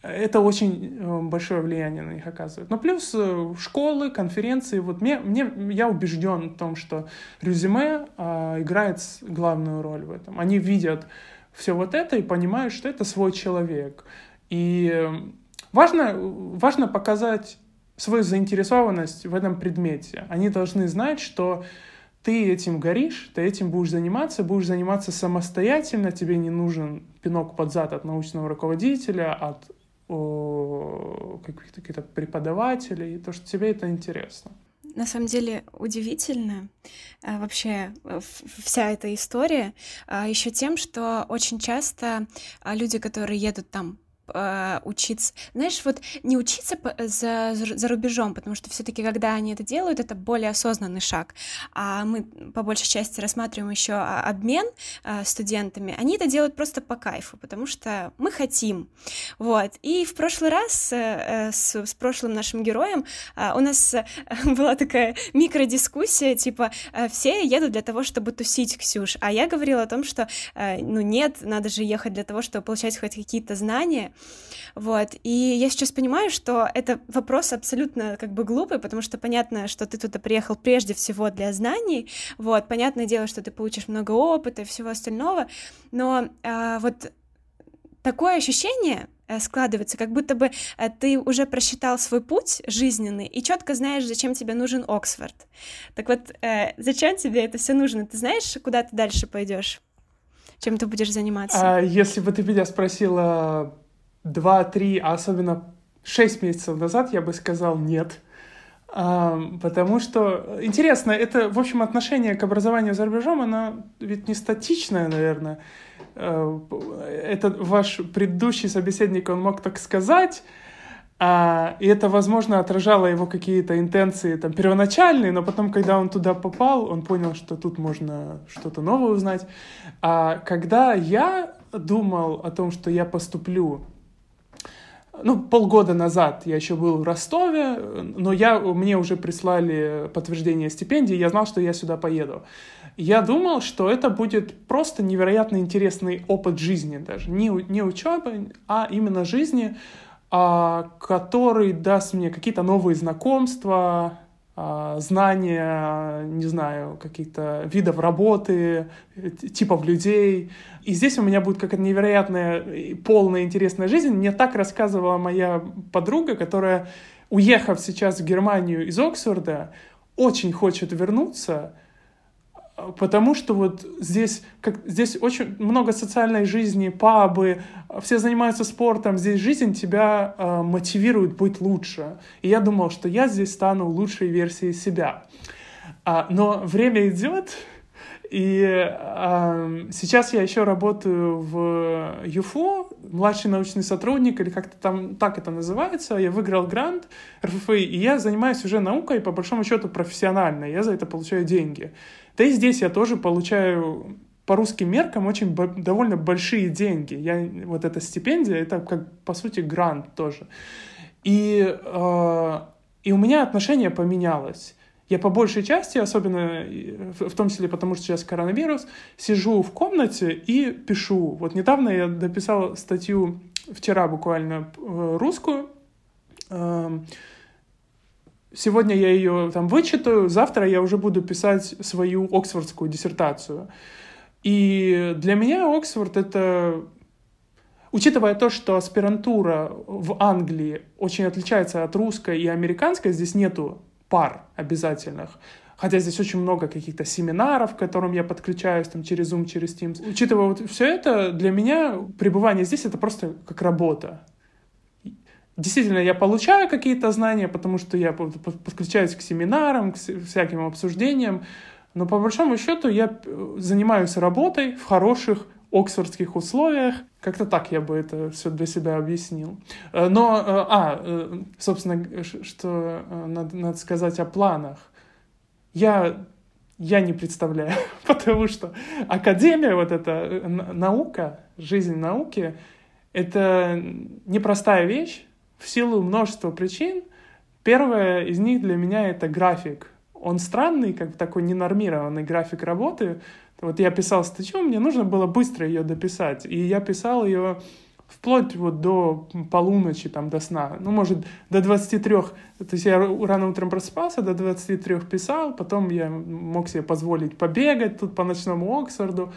это очень э, большое влияние на них оказывает. Но плюс э, школы, конференции, вот мне, мне, я убежден в том, что резюме э, играет главную роль в этом. Они видят все вот это и понимают, что это свой человек. И важно, важно показать свою заинтересованность в этом предмете. Они должны знать, что ты этим горишь, ты этим будешь заниматься, будешь заниматься самостоятельно, тебе не нужен пинок под зад от научного руководителя, от каких-то преподавателей, то, что тебе это интересно на самом деле удивительно а, вообще вся эта история а, еще тем, что очень часто а, люди, которые едут там э, учиться. Знаешь, вот не учиться за, за рубежом, потому что все-таки, когда они это делают, это более осознанный шаг. А мы по большей части рассматриваем еще обмен э, студентами. Они это делают просто по кайфу, потому что мы хотим. Вот. И в прошлый раз э, с, с прошлым нашим героем э, у нас э, <laughs> была такая микродискуссия, типа э, все едут для того, чтобы тусить, Ксюш. А я говорила о том, что э, ну нет, надо же ехать для того, чтобы получать хоть какие-то знания. Вот. И я сейчас понимаю, что это вопрос абсолютно как бы глупый, потому что понятно, что ты туда приехал прежде всего для знаний, вот, понятное дело, что ты получишь много опыта и всего остального, но а, вот такое ощущение э, складывается, как будто бы э, ты уже просчитал свой путь жизненный и четко знаешь, зачем тебе нужен Оксфорд. Так вот, э, зачем тебе это все нужно? Ты знаешь, куда ты дальше пойдешь? Чем ты будешь заниматься? А, если бы ты меня спросила 2-3, а особенно 6 месяцев назад я бы сказал нет. А, потому что, интересно, это, в общем, отношение к образованию за рубежом, оно ведь не статичное, наверное. А, это ваш предыдущий собеседник, он мог так сказать, а, и это, возможно, отражало его какие-то интенции там, первоначальные, но потом, когда он туда попал, он понял, что тут можно что-то новое узнать. А когда я думал о том, что я поступлю ну, полгода назад я еще был в Ростове, но я, мне уже прислали подтверждение стипендии, я знал, что я сюда поеду. Я думал, что это будет просто невероятно интересный опыт жизни даже. Не, не учебы, а именно жизни, а, который даст мне какие-то новые знакомства, знания, не знаю, каких-то видов работы, типов людей. И здесь у меня будет какая-то невероятная, полная, интересная жизнь. Мне так рассказывала моя подруга, которая, уехав сейчас в Германию из Оксфорда, очень хочет вернуться, потому что вот здесь, как, здесь очень много социальной жизни, пабы, все занимаются спортом, здесь жизнь тебя э, мотивирует быть лучше. И я думал, что я здесь стану лучшей версией себя. А, но время идет, и э, сейчас я еще работаю в ЮФУ, младший научный сотрудник, или как-то там так это называется. Я выиграл грант РФФИ, и я занимаюсь уже наукой, по большому счету, профессионально. Я за это получаю деньги. Да и здесь я тоже получаю по русским меркам очень довольно большие деньги. Я, вот эта стипендия, это как, по сути, грант тоже. И, э, и у меня отношение поменялось. Я по большей части, особенно в том числе потому, что сейчас коронавирус, сижу в комнате и пишу. Вот недавно я дописал статью, вчера буквально, э, русскую, эм, Сегодня я ее там вычитаю, завтра я уже буду писать свою оксфордскую диссертацию. И для меня Оксфорд — это Учитывая то, что аспирантура в Англии очень отличается от русской и американской, здесь нету пар обязательных, хотя здесь очень много каких-то семинаров, к которым я подключаюсь там, через Zoom, через Teams. Учитывая вот все это, для меня пребывание здесь — это просто как работа. Действительно, я получаю какие-то знания, потому что я подключаюсь к семинарам, к всяким обсуждениям, но по большому счету я э, занимаюсь работой в хороших оксфордских условиях. Как-то так я бы это все для себя объяснил. Э, но, э, а, собственно, что надо, надо сказать о планах. Я, я не представляю, <laughs> потому что академия, вот эта наука, жизнь науки, это непростая вещь, в силу множества причин. Первое из них для меня это график. Он странный, как такой ненормированный график работы. Вот я писал статью, мне нужно было быстро ее дописать. И я писал ее вплоть вот до полуночи, там, до сна. Ну, может, до 23. То есть я рано утром просыпался, до 23 писал, потом я мог себе позволить побегать тут по ночному Оксфорду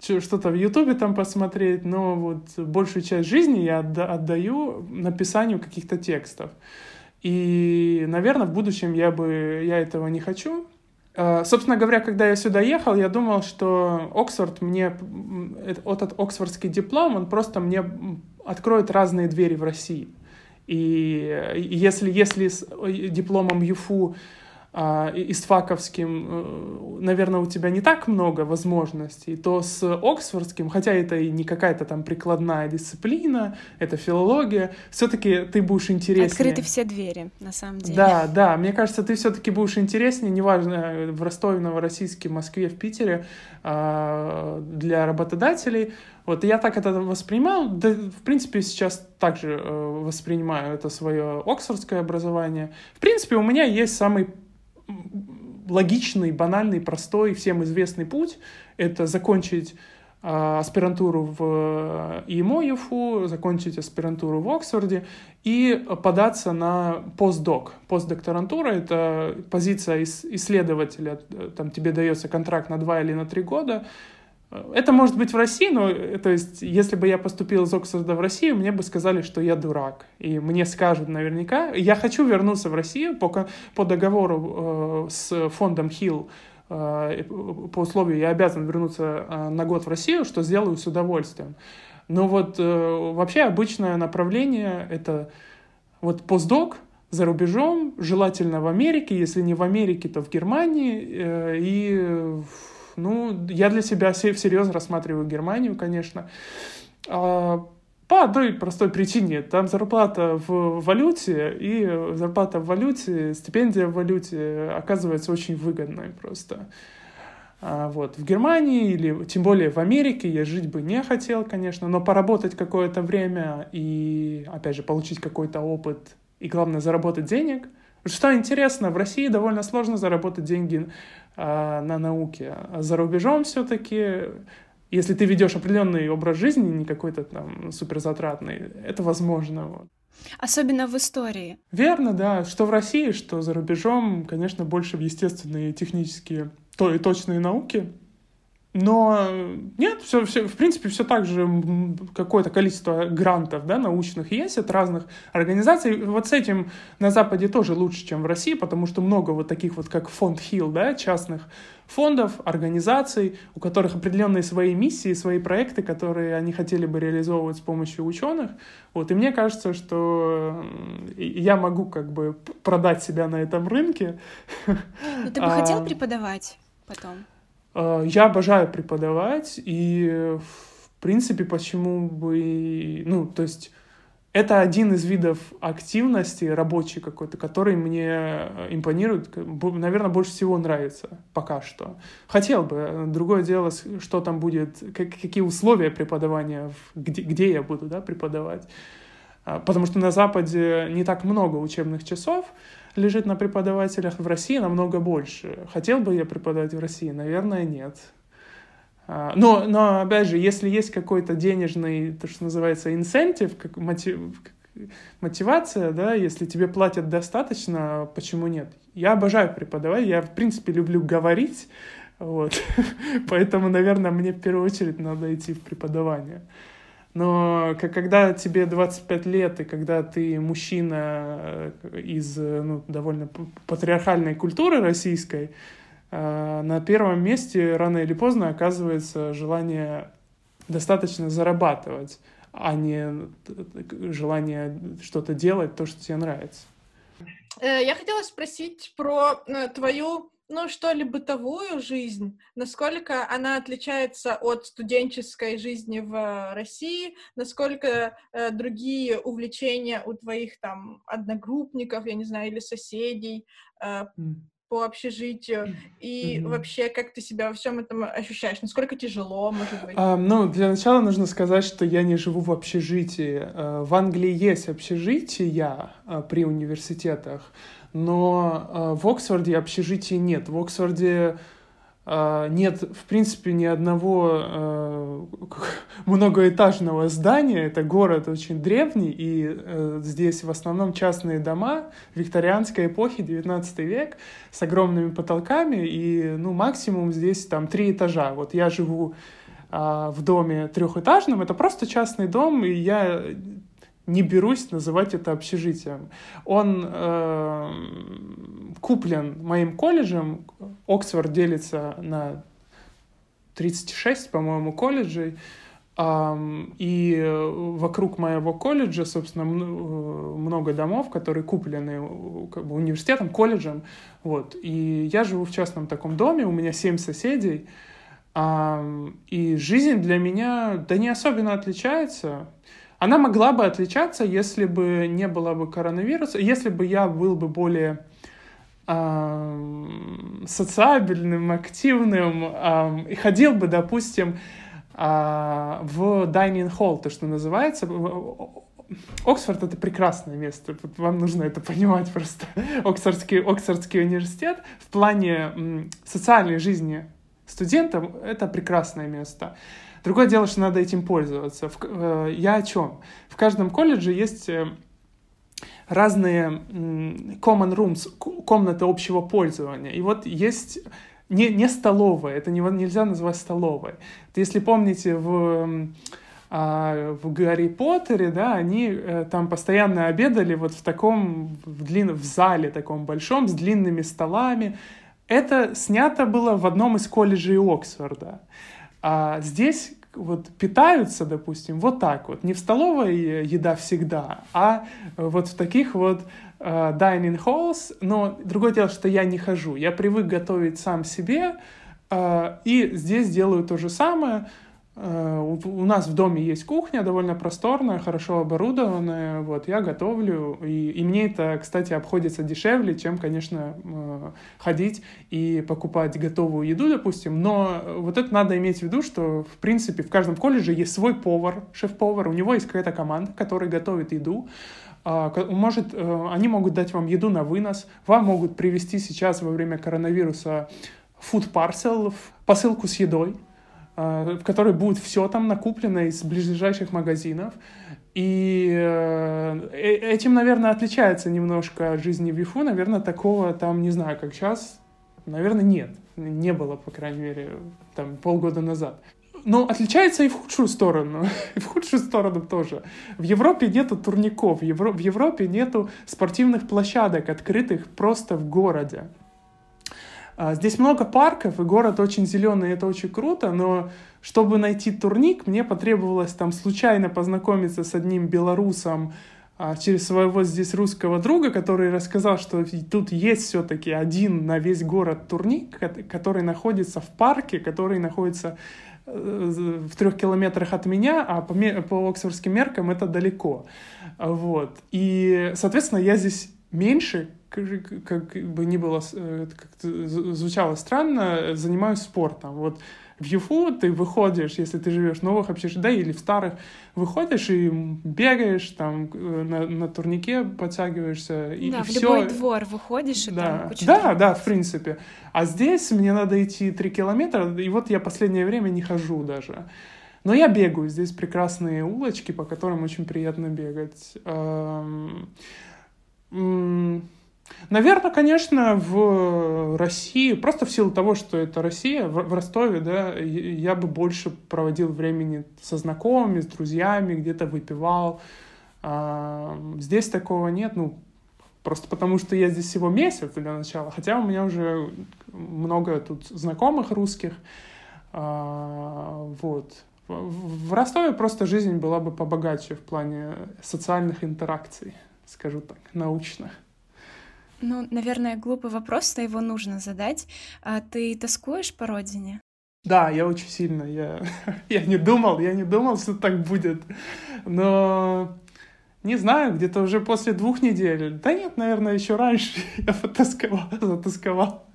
что-то в Ютубе там посмотреть, но вот большую часть жизни я отдаю написанию каких-то текстов. И, наверное, в будущем я бы, я этого не хочу. А, собственно говоря, когда я сюда ехал, я думал, что Оксфорд мне, этот оксфордский диплом, он просто мне откроет разные двери в России. И если, если с дипломом ЮФУ а, и с факовским, э, наверное, у тебя не так много возможностей, то с оксфордским, хотя это и не какая-то там прикладная дисциплина, это филология, все-таки ты будешь интереснее. Открыты все двери, на самом деле. Да, да, мне кажется, ты все-таки будешь интереснее, неважно, в Ростове, Новороссийске, Москве, в Питере, а, для работодателей. Вот я так это воспринимал, да, в принципе, сейчас также э, воспринимаю это свое оксфордское образование. В принципе, у меня есть самый логичный, банальный, простой, всем известный путь — это закончить э, аспирантуру в ИМО ЮФУ, закончить аспирантуру в Оксфорде и податься на постдок. Постдокторантура — это позиция исследователя, там тебе дается контракт на два или на три года, это может быть в России, но то есть, если бы я поступил из Оксфорда в Россию, мне бы сказали, что я дурак. И мне скажут наверняка. Я хочу вернуться в Россию по, по договору э, с фондом Hill. Э, по условию я обязан вернуться э, на год в Россию, что сделаю с удовольствием. Но вот э, вообще обычное направление это вот постдок за рубежом, желательно в Америке, если не в Америке, то в Германии э, и ну, я для себя всерьез рассматриваю Германию, конечно. А, по одной простой причине. Там зарплата в валюте, и зарплата в валюте, стипендия в валюте оказывается очень выгодной просто. А вот. В Германии или тем более в Америке я жить бы не хотел, конечно, но поработать какое-то время и, опять же, получить какой-то опыт и, главное, заработать денег. Что интересно, в России довольно сложно заработать деньги на науке. А за рубежом все-таки, если ты ведешь определенный образ жизни, не какой-то там суперзатратный, это возможно. Вот. Особенно в истории. Верно, да. Что в России, что за рубежом, конечно, больше в естественные технические то и точные науки. Но нет, все, все, в принципе, все так же какое-то количество грантов да, научных есть от разных организаций. Вот с этим на Западе тоже лучше, чем в России, потому что много вот таких вот, как фонд Хилл, да, частных фондов, организаций, у которых определенные свои миссии, свои проекты, которые они хотели бы реализовывать с помощью ученых. Вот, и мне кажется, что я могу как бы продать себя на этом рынке. Но ну, ты бы хотел преподавать потом? Э, я обожаю преподавать, и, в принципе, почему бы... Ну, то есть это один из видов активности рабочей какой-то, который мне импонирует, наверное, больше всего нравится пока что. Хотел бы. Другое дело, что там будет, какие условия преподавания, где, где я буду да, преподавать. А, потому что на Западе не так много учебных часов, лежит на преподавателях в России намного больше. Хотел бы я преподавать в России? Наверное, нет. А, но, но опять же, если есть какой-то денежный, то, что называется, инцентив, как мотив, мотивация, да, если тебе платят достаточно, почему нет? Я обожаю преподавать, я, в принципе, люблю говорить, вот. <laughs> Поэтому, наверное, мне в первую очередь надо идти в преподавание. Но когда тебе 25 лет, и когда ты мужчина э, из э, ну, довольно патриархальной культуры российской, э, на первом месте рано или поздно оказывается желание достаточно зарабатывать, а не желание что-то делать, то, что тебе нравится. Я хотела спросить про твою ну, что ли, бытовую жизнь, насколько она отличается от студенческой жизни в России, насколько э, другие увлечения у твоих там одногруппников, я не знаю, или соседей э, по общежитию, и mm-hmm. вообще, как ты себя во всем этом ощущаешь, насколько тяжело, может быть? А, ну, для начала нужно сказать, что я не живу в общежитии. Э, в Англии есть общежития э, при университетах, но э, в Оксфорде общежития нет. В Оксфорде э, нет, в принципе, ни одного э, <laughs> многоэтажного здания. Это город очень древний, и здесь в основном частные дома викторианской эпохи, 19 век, с огромными потолками, и, ну, максимум здесь там три этажа. Вот я живу в доме трехэтажном, это просто частный дом, и я не берусь называть это общежитием. Он э, куплен моим колледжем. Оксфорд делится на 36, по-моему, колледжей. И вокруг моего колледжа, собственно, много домов, которые куплены как бы, университетом, колледжем. Вот. И я живу в частном таком доме, у меня семь соседей. И жизнь для меня да не особенно отличается. Она могла бы отличаться, если бы не было бы коронавируса, если бы я был бы более э, социабельным, активным и ходил бы, допустим, э, в dining hall, то, что называется. Оксфорд — это прекрасное место, вам нужно это понимать просто. Оксфордский, Оксфордский университет в плане социальной жизни студентов — это прекрасное место. Другое дело, что надо этим пользоваться. В, э, я о чем? В каждом колледже есть э, разные common rooms, комнаты общего пользования. И вот есть не, не столовая, это не, нельзя назвать столовой. Если помните, в, а, в Гарри Поттере, да, они э, там постоянно обедали вот в таком, в, длин, в зале таком большом, с длинными столами. Это снято было в одном из колледжей Оксфорда. А здесь вот питаются, допустим, вот так вот. Не в столовой еда всегда, а вот в таких вот uh, dining halls. Но другое дело, что я не хожу. Я привык готовить сам себе, uh, и здесь делаю то же самое. Э, у нас в доме есть кухня, довольно просторная, хорошо оборудованная. Вот, я готовлю, и, и мне это, кстати, обходится дешевле, чем, конечно, э, ходить и покупать готовую еду, допустим. Но вот это надо иметь в виду, что, в принципе, в каждом колледже есть свой повар, шеф-повар, у него есть какая-то команда, которая готовит еду. А, может, э, они могут дать вам еду на вынос, вам могут привезти сейчас во время коронавируса food parcel, посылку с едой, в которой будет все там накуплено из ближайших магазинов. И э, э, этим, наверное, отличается немножко жизни Вифу. Наверное, такого там, не знаю, как сейчас, наверное, нет. Не было, по крайней мере, там полгода назад. Но отличается и в худшую сторону. <laughs> И в худшую сторону тоже. В Европе нету турников, в Европе нету спортивных площадок, открытых просто в городе. А, здесь много парков, и город очень зеленый, и это очень круто, но чтобы найти турник, мне потребовалось там случайно познакомиться с одним белорусом а, через своего здесь русского друга, который рассказал, что тут есть все-таки один на весь город турник, который находится в парке, который находится э, в трех километрах от меня, а по, по оксфордским меркам это далеко. Вот. И, соответственно, я здесь меньше как бы ни было, э, как звучало странно, занимаюсь спортом. Вот в ЮФУ ты выходишь, если ты живешь в новых общежитиях, да, или в старых, выходишь и бегаешь, там э, на, на турнике подтягиваешься. И, да, и в все. любой двор выходишь, и да. там куча Да, тренировок. да, в принципе. А здесь мне надо идти три километра, и вот я последнее время не хожу даже. Но я бегаю, здесь прекрасные улочки, по которым очень приятно бегать. Наверное, конечно, в России, просто в силу того, что это Россия, в Ростове, да, я бы больше проводил времени со знакомыми, с друзьями, где-то выпивал. Здесь такого нет, ну, просто потому что я здесь всего месяц для начала, хотя у меня уже много тут знакомых русских, вот. В Ростове просто жизнь была бы побогаче в плане социальных интеракций, скажу так, научных. Ну, наверное, глупый вопрос, но его нужно задать. А ты тоскуешь по родине? Да, я очень сильно. Я, <laughs> я не думал, я не думал, что так будет. Но не знаю, где-то уже после двух недель. Да нет, наверное, еще раньше <laughs> я потасковал, <laughs> затасковал.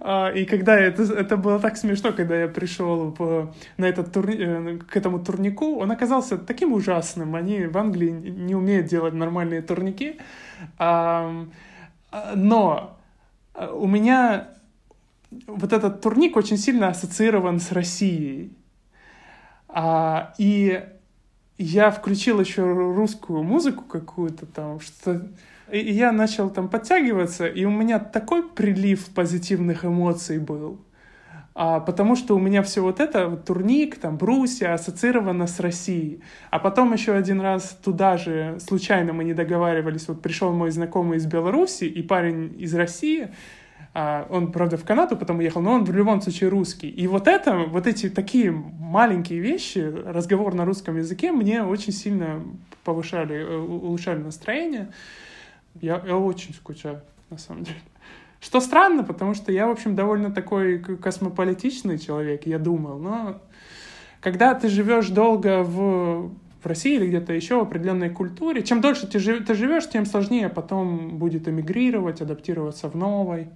А, и когда это, это было так смешно, когда я пришел по, на этот турни, э, к этому турнику, он оказался таким ужасным. Они в Англии не умеют делать нормальные турники. Но э, у меня вот этот турник очень сильно ассоциирован с Россией. А, и я включил еще русскую музыку какую-то там, что и я начал там подтягиваться, и у меня такой прилив позитивных эмоций был а, потому что у меня все вот это, вот, турник, там, брусья ассоциировано с Россией. А потом еще один раз туда же, случайно мы не договаривались, вот пришел мой знакомый из Беларуси и парень из России, а, он, правда, в Канаду потом уехал, но он в любом случае русский. И вот это, вот эти такие маленькие вещи, разговор на русском языке мне очень сильно повышали, э, улучшали настроение. Я, я очень скучаю, на самом деле. Что странно, потому что я, в общем, довольно такой космополитичный человек, я думал, но когда ты живешь долго в, в России или где-то еще в определенной культуре, чем дольше ты, жив, ты живешь, тем сложнее потом будет эмигрировать, адаптироваться в новой.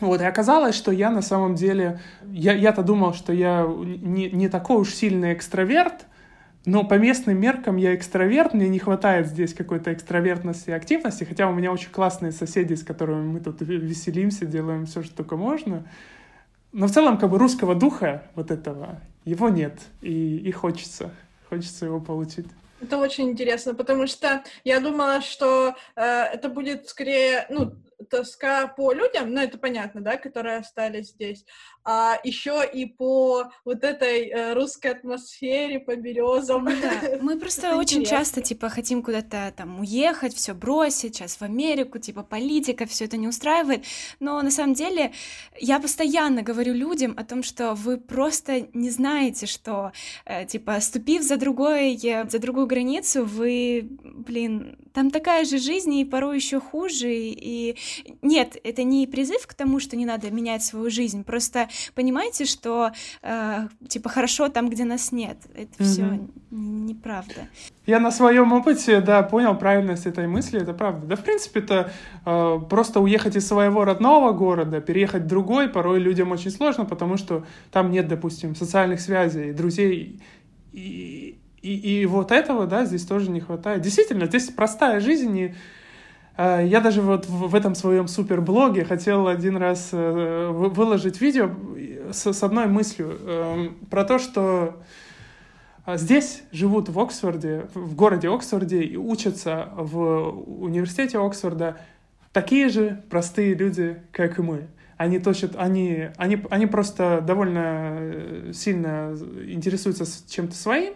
Вот, и оказалось, что я на самом деле, я, я-то думал, что я не, не такой уж сильный экстраверт, но по местным меркам я экстраверт, мне не хватает здесь какой-то экстравертности и активности, хотя у меня очень классные соседи, с которыми мы тут веселимся, делаем все, что только можно. Но в целом, как бы русского духа вот этого, его нет, и, и хочется, хочется его получить. Это очень интересно, потому что я думала, что э, это будет скорее, ну, тоска по людям, ну, это понятно, да, которые остались здесь, а еще и по вот этой э, русской атмосфере, по березам. Да. <laughs> Мы просто очень часто, типа, хотим куда-то там уехать, все бросить, сейчас в Америку, типа, политика, все это не устраивает, но на самом деле я постоянно говорю людям о том, что вы просто не знаете, что, э, типа, ступив за другой, за другую границу, вы, блин, там такая же жизнь, и порой еще хуже, и нет, это не призыв к тому, что не надо менять свою жизнь, просто понимайте, что э, типа хорошо там, где нас нет. Это mm-hmm. все неправда. Я на своем опыте, да, понял правильность этой мысли, это правда. Да, в принципе, это э, просто уехать из своего родного города, переехать в другой, порой людям очень сложно, потому что там нет, допустим, социальных связей, друзей. И, и, и вот этого, да, здесь тоже не хватает. Действительно, здесь простая жизнь, и Э, я даже вот в этом своем суперблоге хотел один раз э, выложить видео с одной мыслью эм, про то, что а здесь живут в Оксфорде, в городе Оксфорде и учатся в университете Оксфорда такие же простые люди, как и мы. Они, точат, они, они, они просто довольно э, сильно интересуются чем-то своим,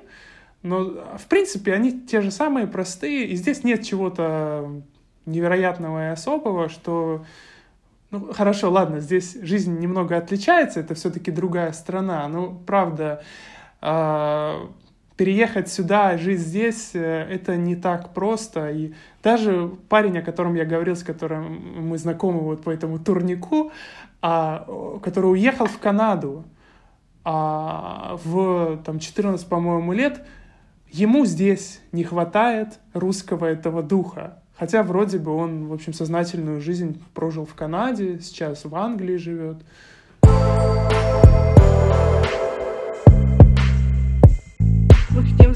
но в принципе они те же самые простые, и здесь нет чего-то невероятного и особого, что ну, хорошо, ладно, здесь жизнь немного отличается, это все-таки другая страна, но правда, а, переехать сюда, жить здесь, э, это не так просто. И даже парень, о котором я говорил, с которым мы знакомы вот по этому турнику, а, который уехал в Канаду а, в там, 14, по-моему, лет, ему здесь не хватает русского этого духа. Хотя вроде бы он, в общем, сознательную жизнь прожил в Канаде, сейчас в Англии живет.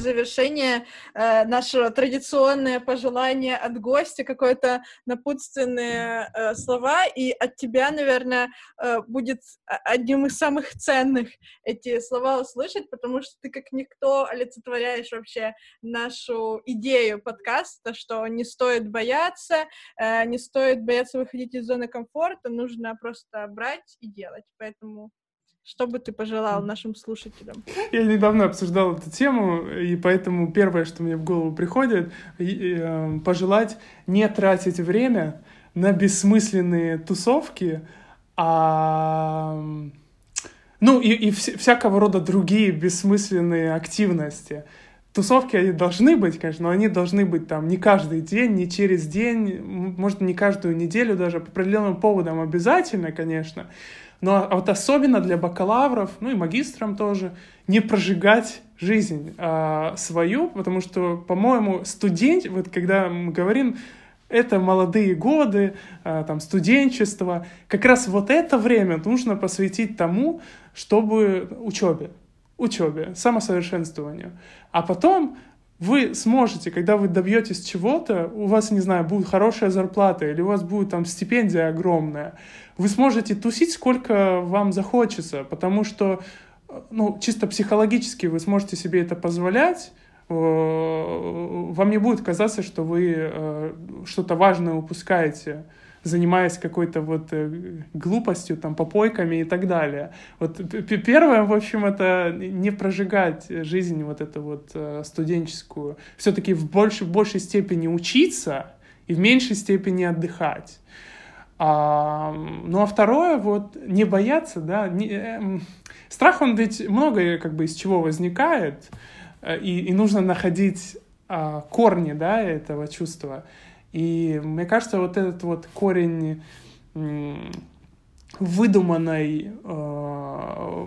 Завершение э, нашего традиционное пожелание от гостя, какое-то напутственные э, слова, и от тебя, наверное, э, будет одним из самых ценных эти слова услышать, потому что ты как никто олицетворяешь вообще нашу идею подкаста, что не стоит бояться, э, не стоит бояться выходить из зоны комфорта, нужно просто брать и делать. Поэтому что бы ты пожелал нашим слушателям? Я недавно обсуждал эту тему, и поэтому первое, что мне в голову приходит, э, пожелать не тратить время на бессмысленные тусовки, а ну и, и всякого рода другие бессмысленные активности. Тусовки они должны быть, конечно, но они должны быть там не каждый день, не через день, может, не каждую неделю даже, по определенным поводам обязательно, конечно, но вот особенно для бакалавров, ну и магистрам тоже, не прожигать жизнь а, свою, потому что, по-моему, студент, вот когда мы говорим, это молодые годы, а, там, студенчество, как раз вот это время нужно посвятить тому, чтобы учебе, учебе, самосовершенствованию. А потом вы сможете, когда вы добьетесь чего-то, у вас, не знаю, будет хорошая зарплата или у вас будет там стипендия огромная, вы сможете тусить сколько вам захочется, потому что, ну, чисто психологически вы сможете себе это позволять, э, вам не будет казаться, что вы э, что-то важное упускаете занимаясь какой-то вот э, глупостью, там, попойками и так далее. Вот первое, в общем, это не прожигать жизнь вот эту вот э, студенческую. Все-таки в, больше, в большей степени учиться и в меньшей степени отдыхать. А, ну а второе, вот не бояться, да, не, э, страх, он ведь многое как бы из чего возникает, э, и, и нужно находить э, корни, да, этого чувства. И мне кажется, вот этот вот корень выдуманной э,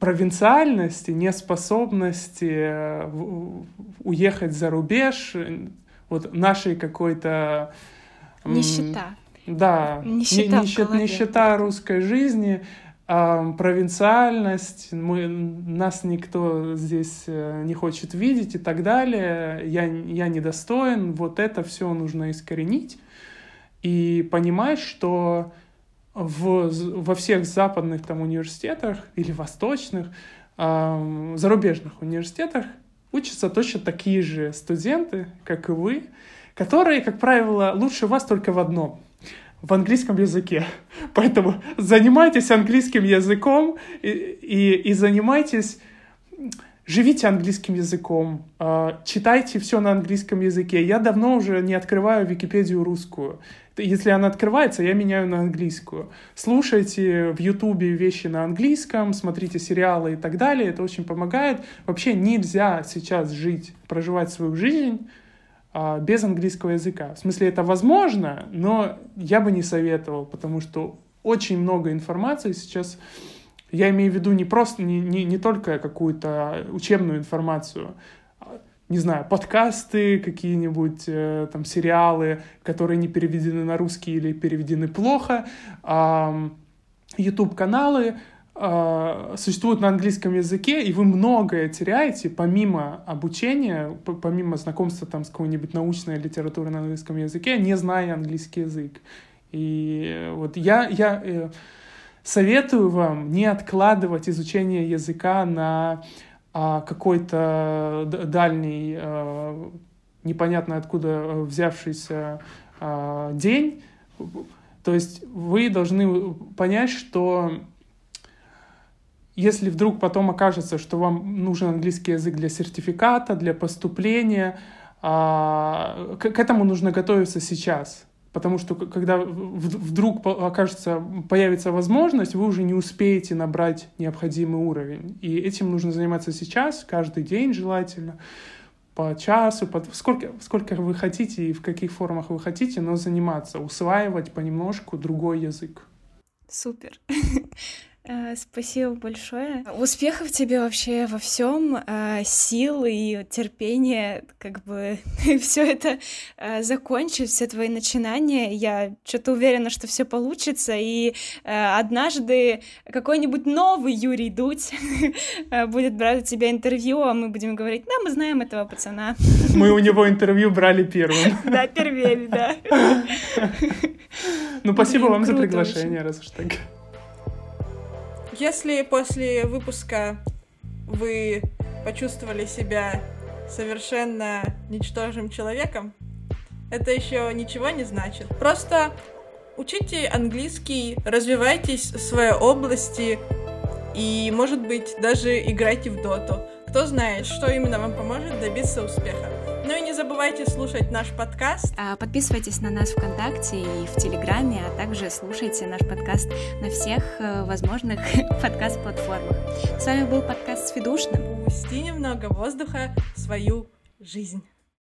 провинциальности, неспособности э, уехать за рубеж, вот нашей какой-то... Нищета. Да, нищета, нищета, нищета русской жизни, э, провинциальность, мы, нас никто здесь э, не хочет видеть и так далее, я, я недостоин, вот это все нужно искоренить. И понимать, что в, во всех западных там университетах или восточных, э, зарубежных университетах учатся точно такие же студенты, как и вы, которые, как правило, лучше вас только в одном — в английском языке. <laughs> Поэтому занимайтесь английским языком и, и, и занимайтесь, живите английским языком, э, читайте все на английском языке. Я давно уже не открываю Википедию русскую. Если она открывается, я меняю на английскую. Слушайте в Ютубе вещи на английском, смотрите сериалы и так далее. Это очень помогает. Вообще нельзя сейчас жить, проживать свою жизнь а, без английского языка. В смысле, это возможно, но я бы не советовал, потому что очень много информации сейчас, я имею в виду не просто, не, не, не только какую-то учебную информацию, а, не знаю, подкасты, какие-нибудь э, там сериалы, которые не переведены на русский или переведены плохо, э, YouTube-каналы, существуют на английском языке, и вы многое теряете помимо обучения, помимо знакомства там с какой-нибудь научной литературой на английском языке, не зная английский язык. И вот я, я э, советую вам не откладывать изучение языка на а, какой-то дальний, а, непонятно откуда взявшийся а, день. То есть вы должны понять, что если вдруг потом окажется, что вам нужен английский язык для сертификата, для поступления, к этому нужно готовиться сейчас. Потому что когда вдруг окажется, появится возможность, вы уже не успеете набрать необходимый уровень. И этим нужно заниматься сейчас, каждый день желательно, по часу, по... Сколько, сколько вы хотите и в каких формах вы хотите, но заниматься, усваивать понемножку другой язык. Супер. Э, спасибо большое. Успехов тебе вообще во всем, э, сил и терпения, как бы <laughs> все это э, закончить, все твои начинания. Я что-то уверена, что все получится, и однажды какой-нибудь новый Юрий Дудь <laughs> будет брать у тебя интервью, а мы будем говорить, да, мы знаем этого пацана. Мы у него интервью брали первым. <laughs> Да, первыми, да. Ну, спасибо вам за приглашение, раз уж так. Если после выпуска вы почувствовали себя совершенно ничтожным человеком, это еще ничего не значит. Просто учите английский, развивайтесь в своей области и, может быть, даже играйте в доту. Кто знает, что именно вам поможет добиться успеха. Ну и не забывайте слушать наш подкаст. А, подписывайтесь на нас ВКонтакте и в Телеграме, а также слушайте наш подкаст на всех э, возможных <laughs> подкаст-платформах. С вами был подкаст с Федушным. Пусти немного воздуха в свою жизнь.